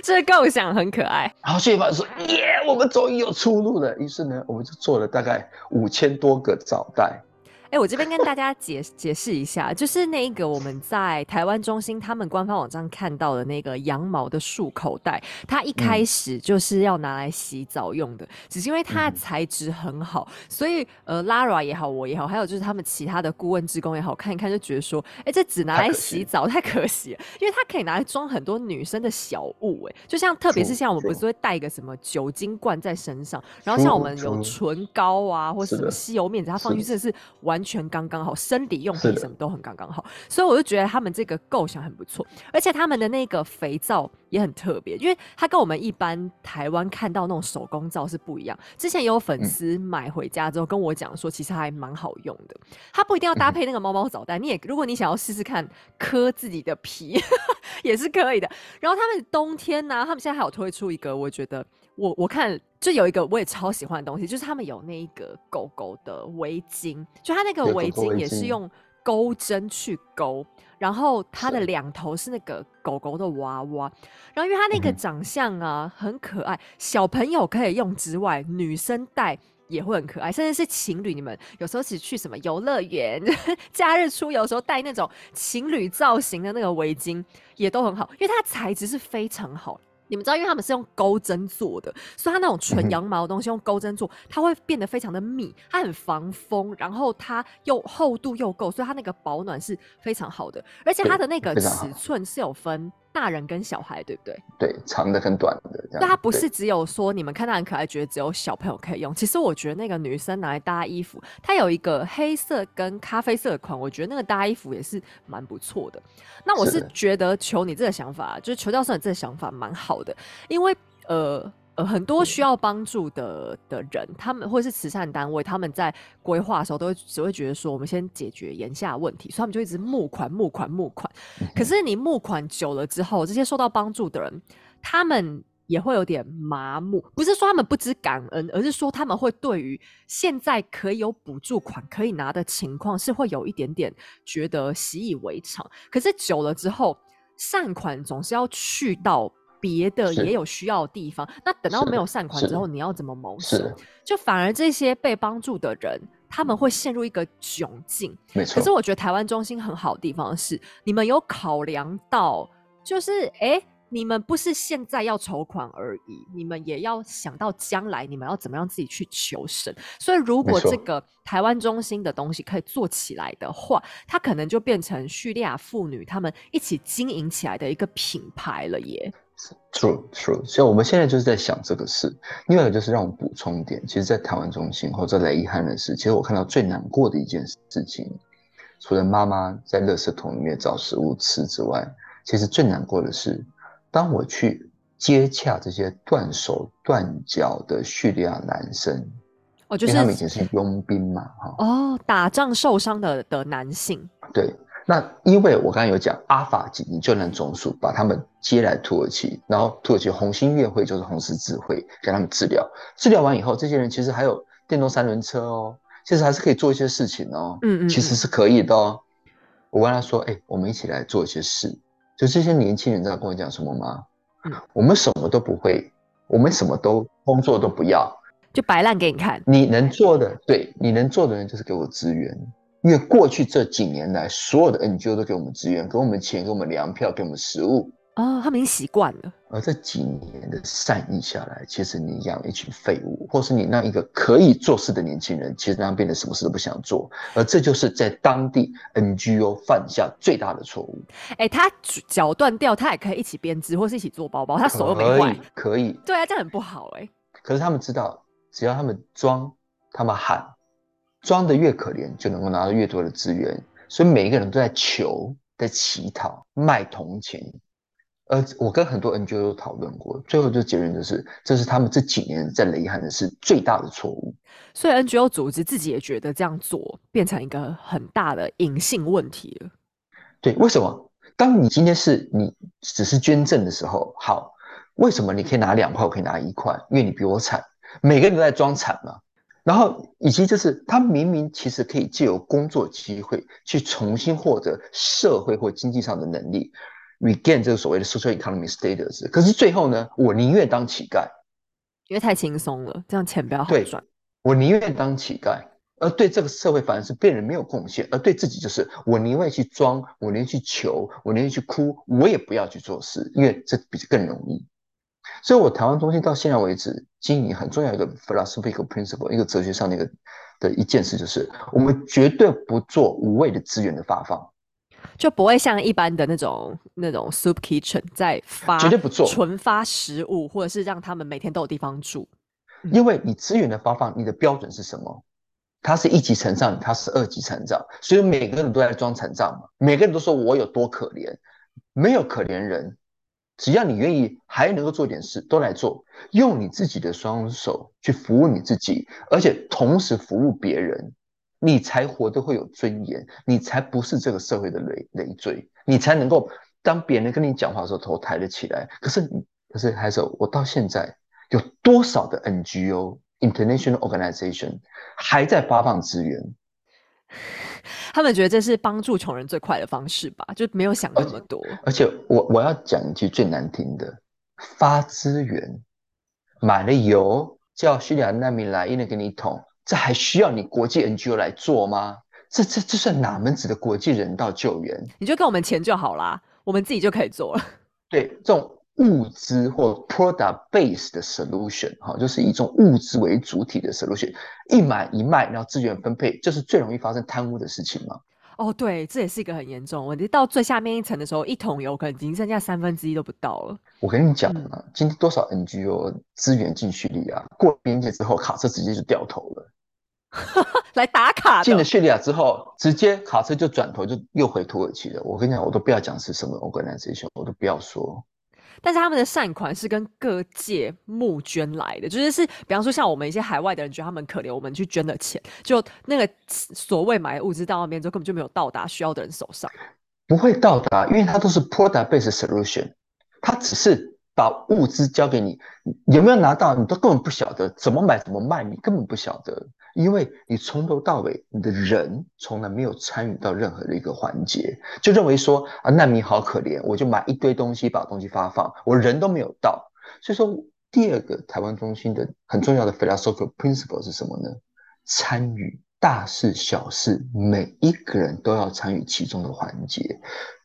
这个构想很可爱。然后谢凡说：“耶，我们终于有出路了。”于是呢，我们就做了大概五千多个早袋。哎，我这边跟大家解 解释一下，就是那个我们在台湾中心他们官方网站看到的那个羊毛的束口袋，它一开始就是要拿来洗澡用的，只是因为它的材质很好，所以呃，Lara 也好，我也好，还有就是他们其他的顾问职工也好，看一看就觉得说，哎，这只拿来洗澡太可惜了，因为它可以拿来装很多女生的小物，哎，就像特别是像我们不是会带一个什么酒精罐在身上，然后像我们有唇膏啊，或者什么吸油面纸，它放进去真的是完。完全刚刚好，生理用品什么都很刚刚好，所以我就觉得他们这个构想很不错，而且他们的那个肥皂也很特别，因为它跟我们一般台湾看到那种手工皂是不一样。之前也有粉丝买回家之后跟我讲说，其实还蛮好用的。它不一定要搭配那个猫猫澡袋，你也如果你想要试试看磕自己的皮 也是可以的。然后他们冬天呢，他们现在还有推出一个，我觉得我我看。就有一个我也超喜欢的东西，就是他们有那一个狗狗的围巾，就它那个围巾也是用钩针去钩，然后它的两头是那个狗狗的娃娃，然后因为它那个长相啊很可爱，小朋友可以用之外，女生戴也会很可爱，甚至是情侣，你们有时候只去什么游乐园、假日出游的时候戴那种情侣造型的那个围巾也都很好，因为它材质是非常好。你们知道，因为他们是用钩针做的，所以它那种纯羊毛的东西用钩针做，它会变得非常的密，它很防风，然后它又厚度又够，所以它那个保暖是非常好的，而且它的那个尺寸是有分。大人跟小孩，对不对？对，长的跟短的。对，它不是只有说你们看到很可爱，觉得只有小朋友可以用。其实我觉得那个女生拿来搭衣服，它有一个黑色跟咖啡色的款，我觉得那个搭衣服也是蛮不错的。那我是觉得求你这个想法，就是求教授你这个想法蛮好的，因为呃。呃，很多需要帮助的的人，他们或是慈善单位，他们在规划的时候都会只会觉得说，我们先解决眼下问题，所以他们就一直募款、募款、募款。可是你募款久了之后，这些受到帮助的人，他们也会有点麻木。不是说他们不知感恩，而是说他们会对于现在可以有补助款可以拿的情况，是会有一点点觉得习以为常。可是久了之后，善款总是要去到。别的也有需要的地方，那等到没有善款之后，你要怎么谋生？就反而这些被帮助的人，他们会陷入一个窘境。没错。可是我觉得台湾中心很好的地方是，你们有考量到，就是哎，你们不是现在要筹款而已，你们也要想到将来你们要怎么样自己去求生。所以如果这个台湾中心的东西可以做起来的话，它可能就变成叙利亚妇女他们一起经营起来的一个品牌了耶。True, true。所以我们现在就是在想这个事。另外一个就是让我补充一点，其实，在台湾中心或者雷遗憾的是，其实我看到最难过的一件事情，除了妈妈在垃圾桶里面找食物吃之外，其实最难过的是，当我去接洽这些断手断脚的叙利亚男生，哦，就是他们以前是佣兵嘛，哈，哦，打仗受伤的的男性，对。那因为我刚刚有讲，阿法紧急救难总署把他们接来土耳其，然后土耳其红星月会就是红十字会给他们治疗，治疗完以后，这些人其实还有电动三轮车哦，其实还是可以做一些事情哦，嗯嗯，其实是可以的哦。我跟他说，哎，我们一起来做一些事，就这些年轻人在跟我讲什么吗？嗯，我们什么都不会，我们什么都工作都不要，就摆烂给你看。你能做的，对，你能做的人就是给我资源。因为过去这几年来，所有的 NGO 都给我们资源，给我们钱，给我们粮票，给我们食物。哦，他们已经习惯了。而这几年的善意下来，其实你养一群废物，或是你让一个可以做事的年轻人，其实让他变得什么事都不想做。而这就是在当地 NGO 犯下最大的错误。哎，他脚断掉，他也可以一起编织，或是一起做包包，他手又没坏，可以。对啊，这样很不好哎。可是他们知道，只要他们装，他们喊。装的越可怜，就能够拿到越多的资源，所以每一个人都在求，在乞讨，卖同情。而我跟很多 NGO 都讨论过，最后就结论就是，这是他们这几年在雷汉的是最大的错误。所以 NGO 组织自己也觉得这样做变成一个很大的隐性问题了。对，为什么？当你今天是你只是捐赠的时候，好，为什么你可以拿两块，我可以拿一块？因为你比我惨，每个人都在装惨嘛。然后，以及就是他明明其实可以借由工作机会去重新获得社会或经济上的能力，regain 这个所谓的 social economy status。可是最后呢，我宁愿当乞丐，因为太轻松了，这样钱比较好赚。我宁愿当乞丐，而对这个社会反而是别人没有贡献，而对自己就是我宁愿去装，我宁愿去求，我宁愿去哭，我也不要去做事，因为这比更容易。所以，我台湾中心到现在为止经营很重要一个 philosophical principle，一个哲学上的一个的一件事，就是我们绝对不做无谓的资源的发放，就不会像一般的那种那种 soup kitchen 在发，绝对不做纯发食物，或者是让他们每天都有地方住。因为你资源的发放，你的标准是什么？它是一级成长，它是二级成长，所以每个人都在装成长嘛，每个人都说我有多可怜，没有可怜人。只要你愿意，还能够做点事，都来做，用你自己的双手去服务你自己，而且同时服务别人，你才活得会有尊严，你才不是这个社会的累累赘，你才能够当别人跟你讲话的时候头抬得起来。可是，可是还是我到现在有多少的 NGO international organization 还在发放资源？他们觉得这是帮助穷人最快的方式吧，就没有想那么多。而且我我要讲一句最难听的：发资源，买了油叫叙利亚难民来，一人给你一桶，这还需要你国际 NGO 来做吗？这这这算哪门子的国际人道救援？你就给我们钱就好啦，我们自己就可以做了。对，这种。物资或 product base 的 solution，哈，就是以这种物资为主体的 solution，一买一卖，然后资源分配，就是最容易发生贪污的事情嘛。哦，对，这也是一个很严重问题。到最下面一层的时候，一桶油可能已经剩下三分之一都不到了。我跟你讲啊，今天多少 NGO 资源进叙利亚，过边界之后，卡车直接就掉头了，来打卡。进了叙利亚之后，直接卡车就转头就又回土耳其了。我跟你讲，我都不要讲是什么 organization，我都不要说。但是他们的善款是跟各界募捐来的，就是是，比方说像我们一些海外的人觉得他们可怜，我们去捐的钱，就那个所谓买物资到那边之后，根本就没有到达需要的人手上，不会到达，因为它都是 product based solution，它只是把物资交给你，有没有拿到，你都根本不晓得，怎么买怎么卖，你根本不晓得。因为你从头到尾，你的人从来没有参与到任何的一个环节，就认为说啊难民好可怜，我就买一堆东西把东西发放，我人都没有到。所以说，第二个台湾中心的很重要的 philosophical principle 是什么呢？参与大事小事，每一个人都要参与其中的环节。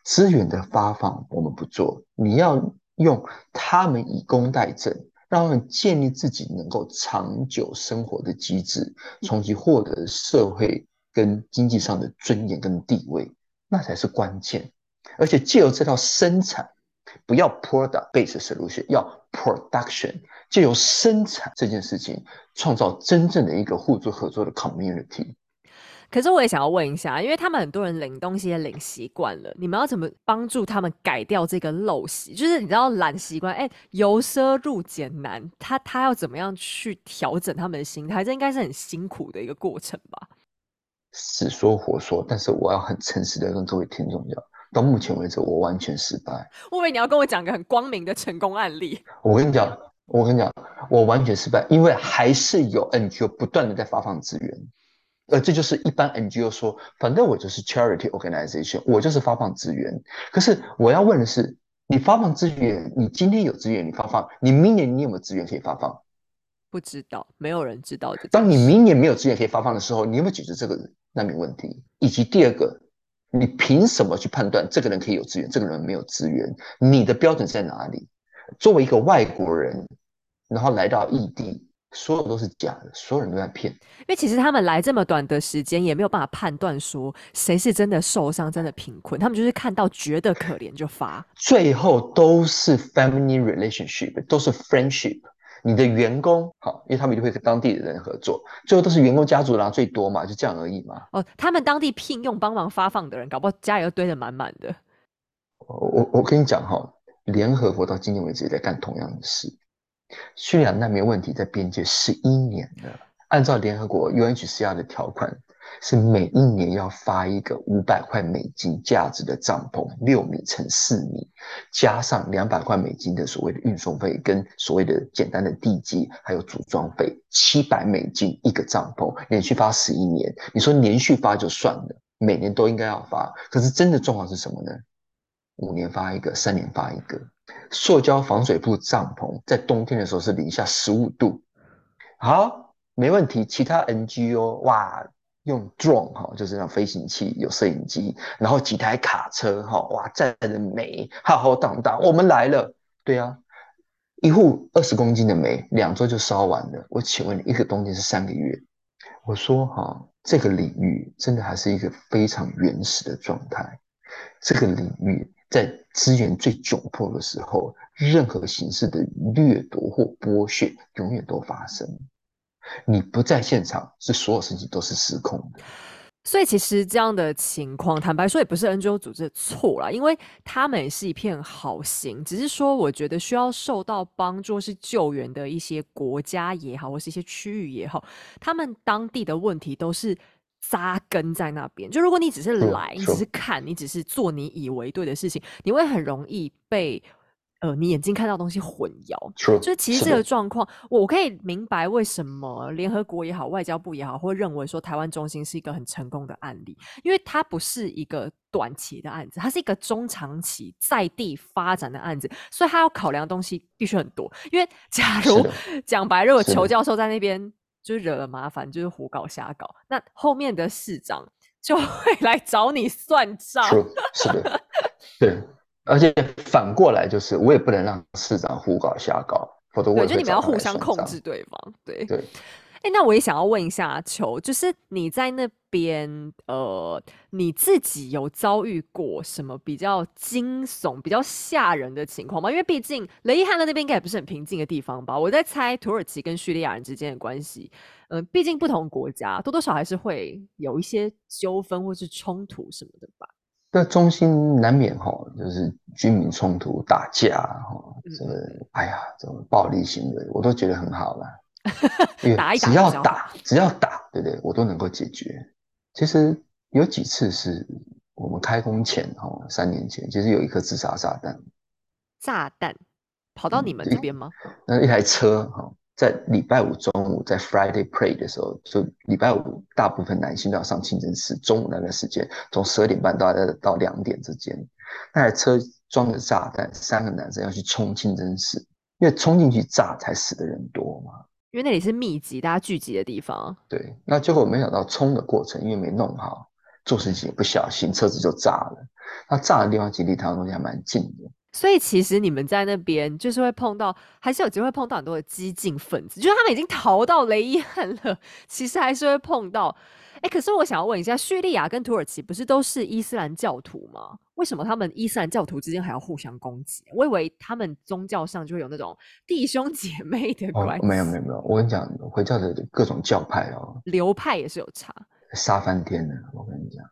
资源的发放我们不做，你要用他们以工代赈。让他们建立自己能够长久生活的机制，从其获得社会跟经济上的尊严跟地位，那才是关键。而且借由这套生产，不要 product based solution，要 production，借由生产这件事情，创造真正的一个互助合作的 community。可是我也想要问一下，因为他们很多人领东西也领习惯了，你们要怎么帮助他们改掉这个陋习？就是你知道懒习惯，哎，由奢入俭难，他他要怎么样去调整他们的心态？这应该是很辛苦的一个过程吧？死说活说，但是我要很诚实的跟各位听众讲，到目前为止我完全失败。我以为你要跟我讲个很光明的成功案例。我跟你讲，我跟你讲，我完全失败，因为还是有 NGO 不断的在发放资源。呃，这就是一般 NGO 说，反正我就是 charity organization，我就是发放资源。可是我要问的是，你发放资源，你今天有资源，你发放，你明年你有没有资源可以发放？不知道，没有人知道的。当你明年没有资源可以发放的时候，你有没有解决这个难民问题？以及第二个，你凭什么去判断这个人可以有资源，这个人没有资源？你的标准在哪里？作为一个外国人，然后来到异地。所有都是假的，所有人都在骗。因为其实他们来这么短的时间，也没有办法判断说谁是真的受伤、真的贫困。他们就是看到觉得可怜就发，最后都是 family relationship，都是 friendship。你的员工好，因为他们就会跟当地的人合作，最后都是员工家族拿最多嘛，就这样而已嘛。哦，他们当地聘用帮忙发放的人，搞不好家里又堆得满满的。我我跟你讲哈，联合国到今天为止也在干同样的事。叙利亚难民问题在边界十一年了。按照联合国 UNHCR 的条款，是每一年要发一个五百块美金价值的帐篷，六米乘四米，加上两百块美金的所谓的运送费跟所谓的简单的地基还有组装费，七百美金一个帐篷，连续发十一年。你说连续发就算了，每年都应该要发。可是真的状况是什么呢？五年发一个，三年发一个。塑胶防水布帐篷在冬天的时候是零下十五度。好，没问题。其他 NGO 哇，用壮哈，就是那飞行器，有摄影机，然后几台卡车哈，哇，载的煤浩浩荡荡，我们来了。对啊，一户二十公斤的煤，两周就烧完了。我请问你，一个冬天是三个月？我说哈，这个领域真的还是一个非常原始的状态。这个领域在资源最窘迫的时候，任何形式的掠夺或剥削永远都发生。你不在现场，是所有事情都是失控的。所以其实这样的情况，坦白说也不是 NGO 组织的错啦，因为他们也是一片好心，只是说我觉得需要受到帮助是救援的一些国家也好，或是一些区域也好，他们当地的问题都是扎根在那边。就如果你只是来，你只是看，你只是做你以为对的事情，你会很容易被。呃，你眼睛看到东西混淆，就是其实这个状况，我可以明白为什么联合国也好，外交部也好，会认为说台湾中心是一个很成功的案例，因为它不是一个短期的案子，它是一个中长期在地发展的案子，所以它要考量的东西必须很多。因为假如讲白，如果裘教授在那边就是惹了麻烦，就是胡搞瞎搞，那后面的市长就会 来找你算账。是的，对。而且反过来就是，我也不能让市长胡搞瞎搞，否则我觉得你们要互相控制对方。对对，哎，那我也想要问一下球，就是你在那边，呃，你自己有遭遇过什么比较惊悚、比较吓人的情况吗？因为毕竟雷伊汉的那边应该也不是很平静的地方吧？我在猜土耳其跟叙利亚人之间的关系，嗯，毕竟不同国家多多少还是会有一些纠纷或是冲突什么的吧。那中心难免哈，就是居民冲突、打架哈，这个哎呀，这种暴力行为我都觉得很好了。打一只要打，只要打，对不对？我都能够解决。其实有几次是我们开工前哈，三年前，其实有一颗自杀炸弹。炸弹跑到你们这边吗？那一台车哈。在礼拜五中午，在 Friday Pray 的时候，就礼拜五大部分男性都要上清真寺。中午那段时间，从十二点半到到两点之间，那台车装着炸弹，三个男生要去冲清真寺，因为冲进去炸才死的人多嘛。因为那里是密集大家聚集的地方。对，那结果没想到冲的过程，因为没弄好，做事情不小心，车子就炸了。那炸的地方其实离他们东西还蛮近的。所以其实你们在那边就是会碰到，还是有机会碰到很多的激进分子，就是他们已经逃到雷伊汉了，其实还是会碰到。哎，可是我想要问一下，叙利亚跟土耳其不是都是伊斯兰教徒吗？为什么他们伊斯兰教徒之间还要互相攻击？我以为他们宗教上就会有那种 弟兄姐妹的关系。没有没有没有，我跟你讲，回教的各种教派哦，流派也是有差，杀翻天的。我跟你讲。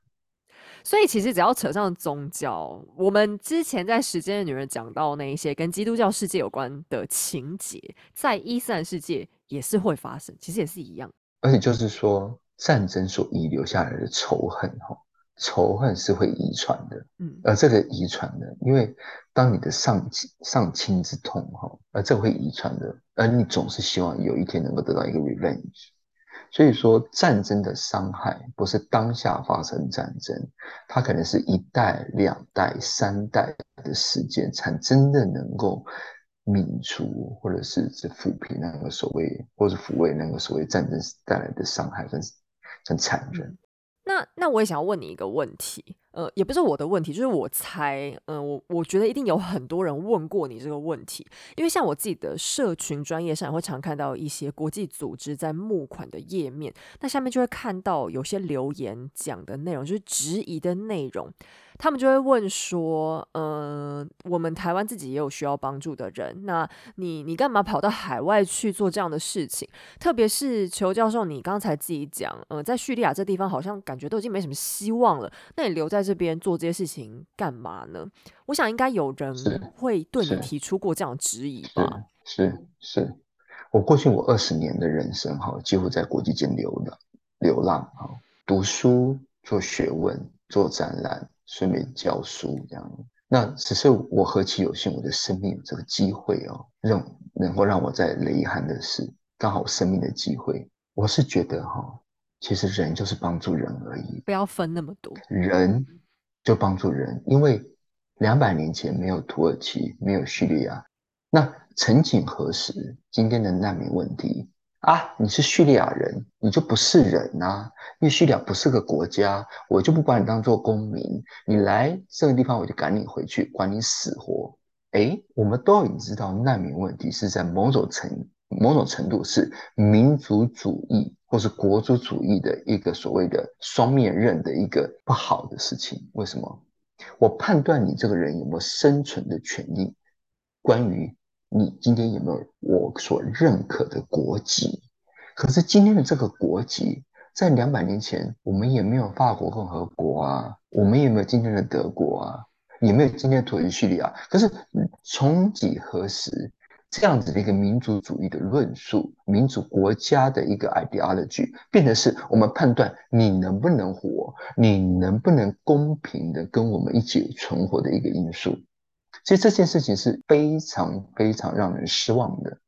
所以其实只要扯上宗教，我们之前在《时间的女人》讲到那一些跟基督教世界有关的情节，在伊斯兰世界也是会发生，其实也是一样。而且就是说，战争所遗留下来的仇恨，哈，仇恨是会遗传的。嗯，而这个遗传的，因为当你的上上亲之痛，哈，而这会遗传的，而你总是希望有一天能够得到一个 revenge。所以说，战争的伤害不是当下发生战争，它可能是一代、两代、三代的时间，才真的能够泯除，或者是是抚平那个所谓，或者抚慰那个所谓战争带来的伤害跟很残忍。那那我也想要问你一个问题，呃，也不是我的问题，就是我猜，嗯，我我觉得一定有很多人问过你这个问题，因为像我自己的社群专业上，也会常看到一些国际组织在募款的页面，那下面就会看到有些留言讲的内容，就是质疑的内容。他们就会问说：“嗯，我们台湾自己也有需要帮助的人，那你你干嘛跑到海外去做这样的事情？特别是裘教授，你刚才自己讲，呃，在叙利亚这地方好像感觉都已经没什么希望了，那你留在这边做这些事情干嘛呢？我想应该有人会对你提出过这样的质疑吧？是是，我过去我二十年的人生哈，几乎在国际间流浪流浪哈，读书、做学问、做展览。”顺便教书这样，那只是我何其有幸，我的生命有这个机会哦，让能够让我在雷汉的事，刚好生命的机会。我是觉得哈，其实人就是帮助人而已，不要分那么多，人就帮助人，因为两百年前没有土耳其，没有叙利亚，那曾几何时，今天的难民问题啊，你是叙利亚人，你就不是人呐，因为叙利亚不是个国家，我就不把你当做公民，你来这个地方我就赶你回去，管你死活。哎，我们都已经知道，难民问题是在某种程某种程度是民族主义或是国族主义的一个所谓的双面刃的一个不好的事情。为什么？我判断你这个人有没有生存的权利，关于你今天有没有我所认可的国籍。可是今天的这个国籍，在两百年前，我们也没有法国共和国啊，我们也没有今天的德国啊。也没有今天的土耳其、叙利亚。可是，从几何时，这样子的一个民族主义的论述、民族国家的一个 ideology，变成是我们判断你能不能活、你能不能公平的跟我们一起存活的一个因素。其实这件事情是非常非常让人失望的。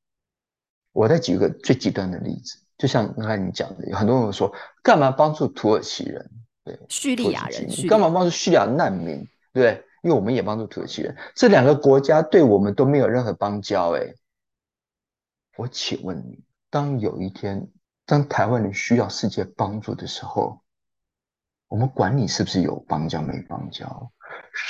我再举一个最极端的例子，就像刚才你讲的，有很多人说，干嘛帮助土耳其人？对，叙利亚人，干嘛帮助叙利亚难民？对。因为我们也帮助土耳其人，这两个国家对我们都没有任何邦交。哎，我请问你，当有一天，当台湾人需要世界帮助的时候，我们管你是不是有邦交没邦交，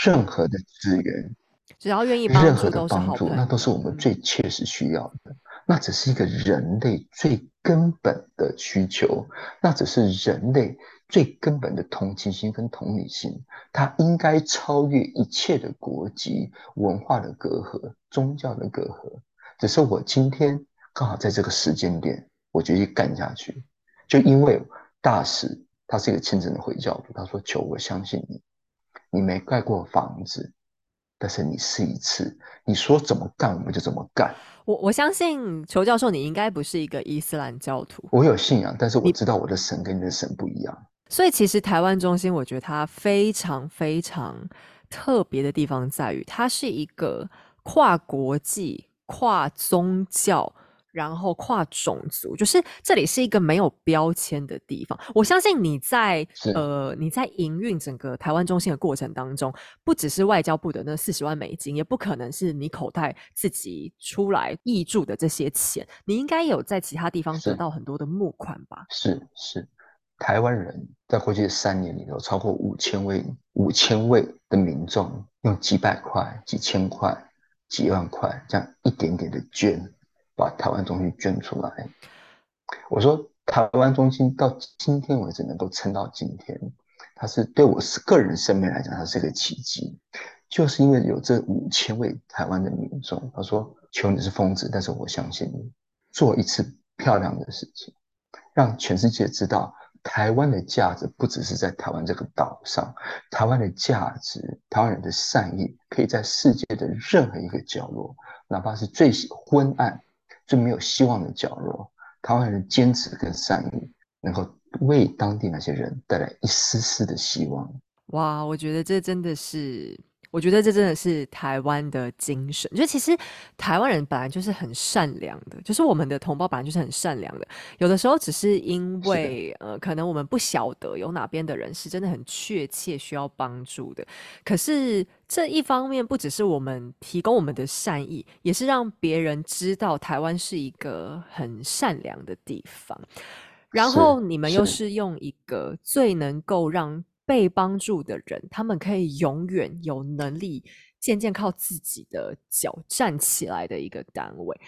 任何的资源，只要愿意帮助，任何的帮助，那都是我们最切实需要的。那只是一个人类最根本的需求，那只是人类。最根本的同情心跟同理心，它应该超越一切的国籍、文化的隔阂、宗教的隔阂。只是我今天刚好在这个时间点，我决定干下去。就因为大使他是一个虔诚的回教徒，他说：“求我相信你，你没盖过房子，但是你试一次，你说怎么干我们就怎么干。”我我相信裘教授，你应该不是一个伊斯兰教徒。我有信仰，但是我知道我的神跟你的神不一样。所以，其实台湾中心，我觉得它非常非常特别的地方在于，它是一个跨国际、跨宗教，然后跨种族，就是这里是一个没有标签的地方。我相信你在呃你在营运整个台湾中心的过程当中，不只是外交部的那四十万美金，也不可能是你口袋自己出来挹注的这些钱，你应该有在其他地方得到很多的募款吧？是是。台湾人在过去的三年里头，超过五千位、五千位的民众用几百块、几千块、几万块这样一点点的捐，把台湾中心捐出来。我说，台湾中心到今天为止能够撑到今天，它是对我是个人生命来讲，它是一个奇迹，就是因为有这五千位台湾的民众。他说：“求你是疯子，但是我相信你，做一次漂亮的事情，让全世界知道。”台湾的价值不只是在台湾这个岛上，台湾的价值，台湾人的善意，可以在世界的任何一个角落，哪怕是最昏暗、最没有希望的角落，台湾人坚持跟善意，能够为当地那些人带来一丝丝的希望。哇，我觉得这真的是。我觉得这真的是台湾的精神。就其实台湾人本来就是很善良的，就是我们的同胞本来就是很善良的。有的时候只是因为呃，可能我们不晓得有哪边的人是真的很确切需要帮助的。可是这一方面不只是我们提供我们的善意，也是让别人知道台湾是一个很善良的地方。然后你们又是用一个最能够让。被帮助的人，他们可以永远有能力渐渐靠自己的脚站起来的一个单位。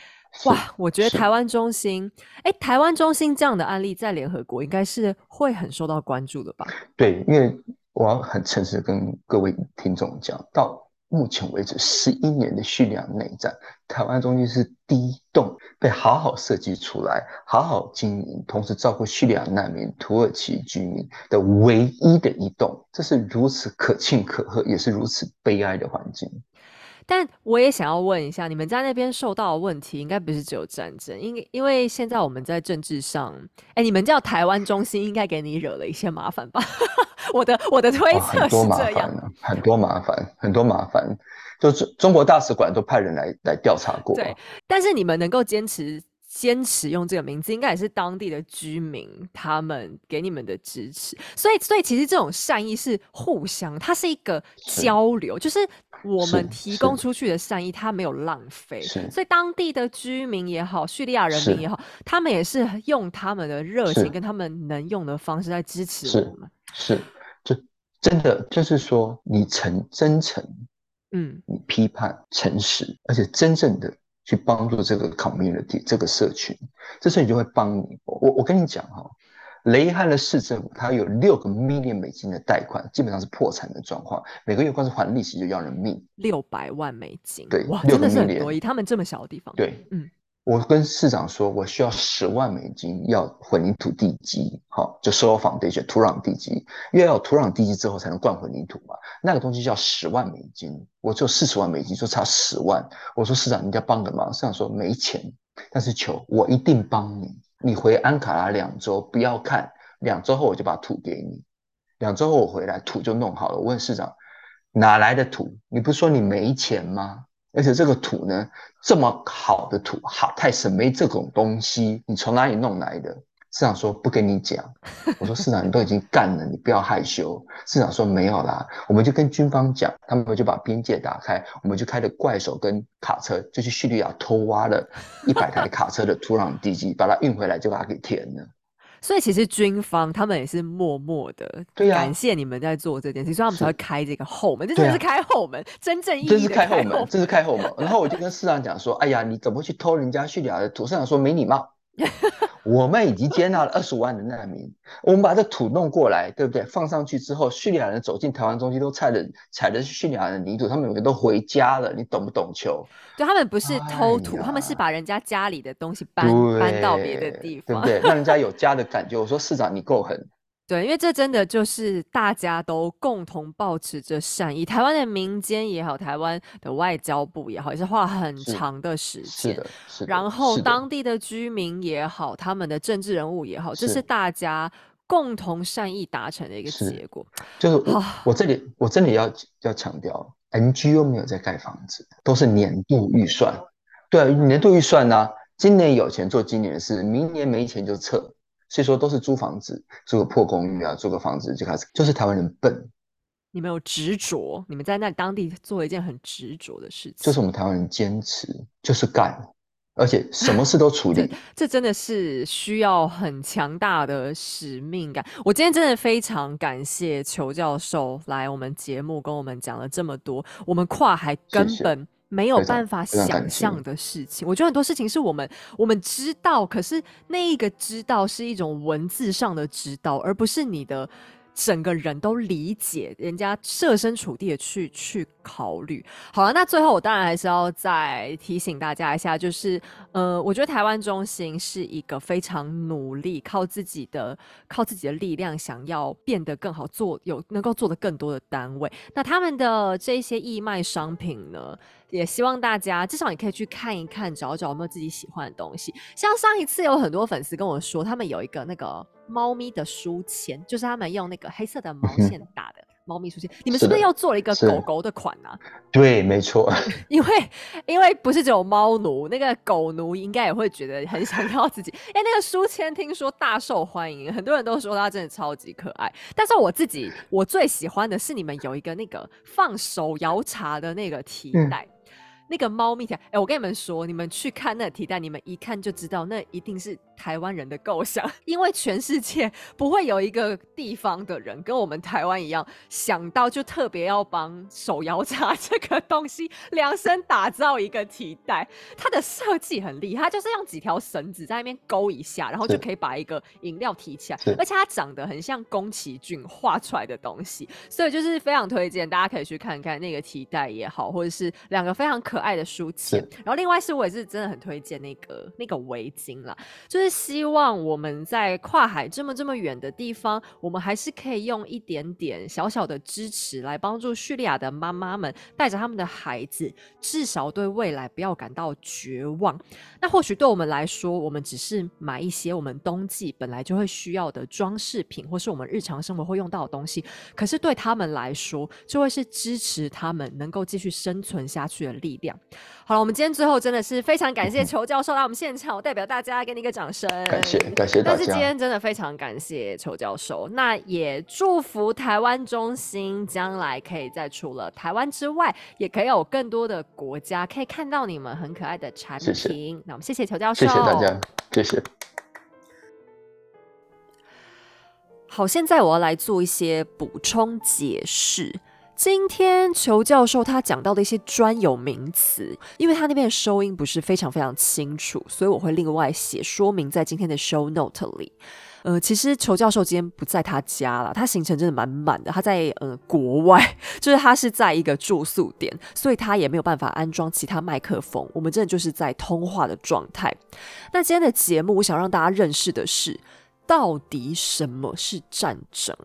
哇，我觉得台湾中心，哎，台湾中心这样的案例在联合国应该是会很受到关注的吧？对，因为我要很诚实跟各位听众讲到。目前为止，十一年的叙利亚内战，台湾中心是第一栋被好好设计出来、好好经营，同时照顾叙利亚难民、土耳其居民的唯一的一栋。这是如此可庆可贺，也是如此悲哀的环境。但我也想要问一下，你们在那边受到的问题，应该不是只有战争，因因为现在我们在政治上，哎，你们叫台湾中心，应该给你惹了一些麻烦吧？我的我的推测是这样，很多麻烦，很多麻烦，就是中国大使馆都派人来来调查过。对，但是你们能够坚持坚持用这个名字，应该也是当地的居民他们给你们的支持。所以，所以其实这种善意是互相，它是一个交流，就是我们提供出去的善意，它没有浪费。所以，当地的居民也好，叙利亚人民也好，他们也是用他们的热情跟他们能用的方式在支持我们。是，就真的就是说，你诚真诚。嗯，你批判诚实，而且真正的去帮助这个 community 这个社群，这时候你就会帮你。我我跟你讲哈，雷汉的市政府它有六个 million 美金的贷款，基本上是破产的状况，每个月光是还利息就要人命。六百万美金，对，哇，真的是很多，以他们这么小的地方，对，嗯。我跟市长说，我需要十万美金，要混凝土地基，好，就 soil foundation 土壤地基，因为要有土壤地基之后才能灌混凝土嘛。那个东西叫十万美金，我只有四十万美金，就差十万。我说市长，你要帮个忙。市长说没钱，但是求我一定帮你。你回安卡拉两周，不要看，两周后我就把土给你。两周后我回来，土就弄好了。我问市长，哪来的土？你不是说你没钱吗？而且这个土呢，这么好的土，好太神，没这种东西，你从哪里弄来的？市长说不跟你讲。我说市长，你都已经干了，你不要害羞。市长说没有啦，我们就跟军方讲，他们就把边界打开，我们就开着怪手跟卡车，就去叙利亚偷挖了一百台卡车的土壤地基，把它运回来，就把它给填了。所以其实军方他们也是默默的感谢你们在做这件事，所以他们才会开这个后门，这真的是开后门，真正意义的开后门，这是开后门。然后我就跟市长讲说：“哎呀，你怎么去偷人家叙利亚的土？”市长说：“没礼貌。” 我们已经接纳了二十五万的难民，我们把这土弄过来，对不对？放上去之后，叙利亚人走进台湾中心都踩的踩的是叙利亚的泥土，他们有的都回家了，你懂不懂？球？对他们不是偷土，他们是把人家家里的东西搬搬到别的地方，对不对？让人家有家的感觉。我说市长，你够狠。对，因为这真的就是大家都共同保持着善意。台湾的民间也好，台湾的外交部也好，也是花很长的时间。是的，是的。然后当地的居民也好，他们的政治人物也好，这是大家共同善意达成的一个结果。就是我我这里我真的要要强调，NGO 没有在盖房子，都是年度预算。对，年度预算呢，今年有钱做今年的事，明年没钱就撤。所以说都是租房子，租个破公寓啊，租个房子就开始，就是台湾人笨。你们有执着，你们在那当地做了一件很执着的事情，就是我们台湾人坚持，就是干，而且什么事都处理。这真的是需要很强大的使命感。我今天真的非常感谢裘教授来我们节目跟我们讲了这么多，我们跨海根本。没有办法想象的事情，我觉得很多事情是我们我们知道，可是那一个知道是一种文字上的知道，而不是你的。整个人都理解，人家设身处地的去去考虑。好了，那最后我当然还是要再提醒大家一下，就是呃，我觉得台湾中心是一个非常努力，靠自己的靠自己的力量，想要变得更好，做有能够做的更多的单位。那他们的这些义卖商品呢，也希望大家至少你可以去看一看，找找有没有自己喜欢的东西。像上一次有很多粉丝跟我说，他们有一个那个。猫咪的书签，就是他们用那个黑色的毛线打的猫咪书签。你们是不是又做了一个狗狗的款啊？对，没错。因为因为不是只有猫奴，那个狗奴应该也会觉得很想要自己。哎，那个书签听说大受欢迎，很多人都说它真的超级可爱。但是我自己我最喜欢的是你们有一个那个放手摇茶的那个提袋。那个猫咪条，哎，我跟你们说，你们去看那个提袋，你们一看就知道，那一定是台湾人的构想，因为全世界不会有一个地方的人跟我们台湾一样，想到就特别要帮手摇茶这个东西量身打造一个提袋。它的设计很厉害，就是用几条绳子在那边勾一下，然后就可以把一个饮料提起来，而且它长得很像宫崎骏画出来的东西，所以就是非常推荐大家可以去看看那个提袋也好，或者是两个非常可。可爱的书签，然后另外是我也是真的很推荐那个那个围巾啦，就是希望我们在跨海这么这么远的地方，我们还是可以用一点点小小的支持来帮助叙利亚的妈妈们，带着他们的孩子，至少对未来不要感到绝望。那或许对我们来说，我们只是买一些我们冬季本来就会需要的装饰品，或是我们日常生活会用到的东西，可是对他们来说，就会是支持他们能够继续生存下去的力量。量。好了，我们今天最后真的是非常感谢裘教授来我们现场，我代表大家给你一个掌声，感谢感谢大家。但是今天真的非常感谢裘教授，那也祝福台湾中心将来可以在除了台湾之外，也可以有更多的国家可以看到你们很可爱的产品。那我们谢谢裘教授，谢谢大家，谢谢。好，现在我要来做一些补充解释。今天裘教授他讲到的一些专有名词，因为他那边的收音不是非常非常清楚，所以我会另外写说明在今天的 show note 里。呃，其实裘教授今天不在他家了，他行程真的蛮满的，他在呃国外，就是他是在一个住宿点，所以他也没有办法安装其他麦克风，我们真的就是在通话的状态。那今天的节目，我想让大家认识的是，到底什么是战争。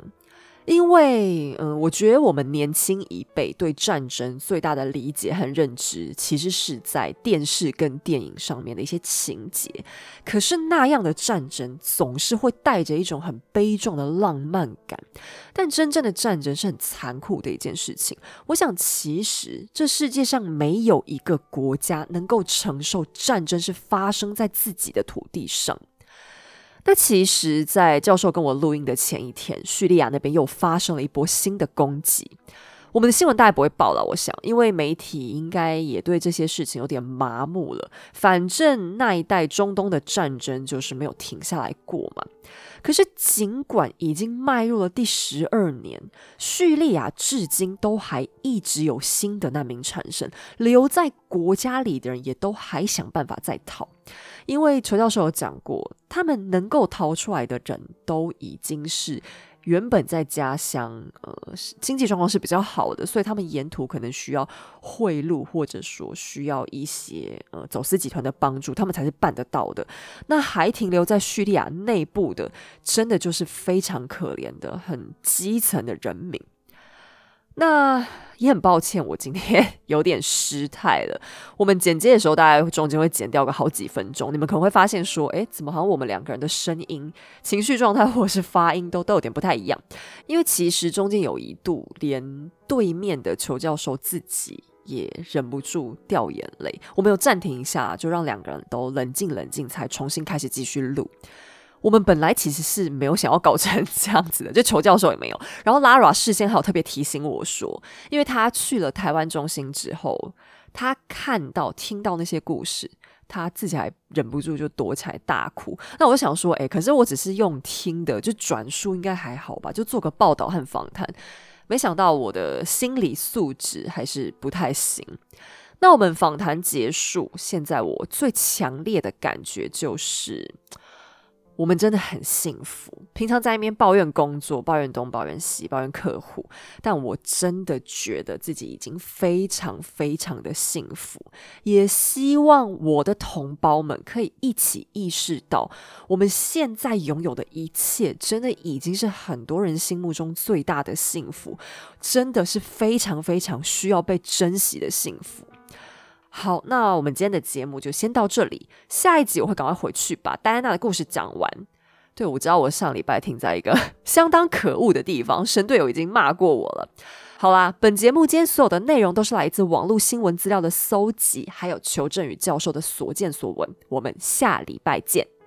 因为，嗯，我觉得我们年轻一辈对战争最大的理解和认知，其实是在电视跟电影上面的一些情节。可是那样的战争总是会带着一种很悲壮的浪漫感，但真正的战争是很残酷的一件事情。我想，其实这世界上没有一个国家能够承受战争是发生在自己的土地上。那其实，在教授跟我录音的前一天，叙利亚那边又发生了一波新的攻击。我们的新闻大概不会报了，我想，因为媒体应该也对这些事情有点麻木了。反正那一代中东的战争就是没有停下来过嘛。可是，尽管已经迈入了第十二年，叙利亚至今都还一直有新的难民产生，留在国家里的人也都还想办法再逃。因为裘教授有讲过，他们能够逃出来的人都已经是。原本在家乡，呃，经济状况是比较好的，所以他们沿途可能需要贿赂，或者说需要一些呃走私集团的帮助，他们才是办得到的。那还停留在叙利亚内部的，真的就是非常可怜的、很基层的人民。那也很抱歉，我今天 有点失态了。我们剪接的时候，大概中间会剪掉个好几分钟。你们可能会发现说，哎，怎么好像我们两个人的声音、情绪状态或者是发音都都有点不太一样？因为其实中间有一度，连对面的裘教授自己也忍不住掉眼泪。我们有暂停一下，就让两个人都冷静冷静，才重新开始继续录。我们本来其实是没有想要搞成这样子的，就裘教授也没有。然后 Lara 事先还有特别提醒我说，因为他去了台湾中心之后，他看到听到那些故事，他自己还忍不住就躲起来大哭。那我就想说，哎，可是我只是用听的，就转述应该还好吧，就做个报道和访谈。没想到我的心理素质还是不太行。那我们访谈结束，现在我最强烈的感觉就是。我们真的很幸福。平常在那边抱怨工作、抱怨东、抱怨西、抱怨客户，但我真的觉得自己已经非常非常的幸福。也希望我的同胞们可以一起意识到，我们现在拥有的一切，真的已经是很多人心目中最大的幸福，真的是非常非常需要被珍惜的幸福。好，那我们今天的节目就先到这里。下一集我会赶快回去把戴安娜的故事讲完。对，我知道我上礼拜停在一个 相当可恶的地方，神队友已经骂过我了。好啦，本节目今天所有的内容都是来自网络新闻资料的搜集，还有求证与教授的所见所闻。我们下礼拜见。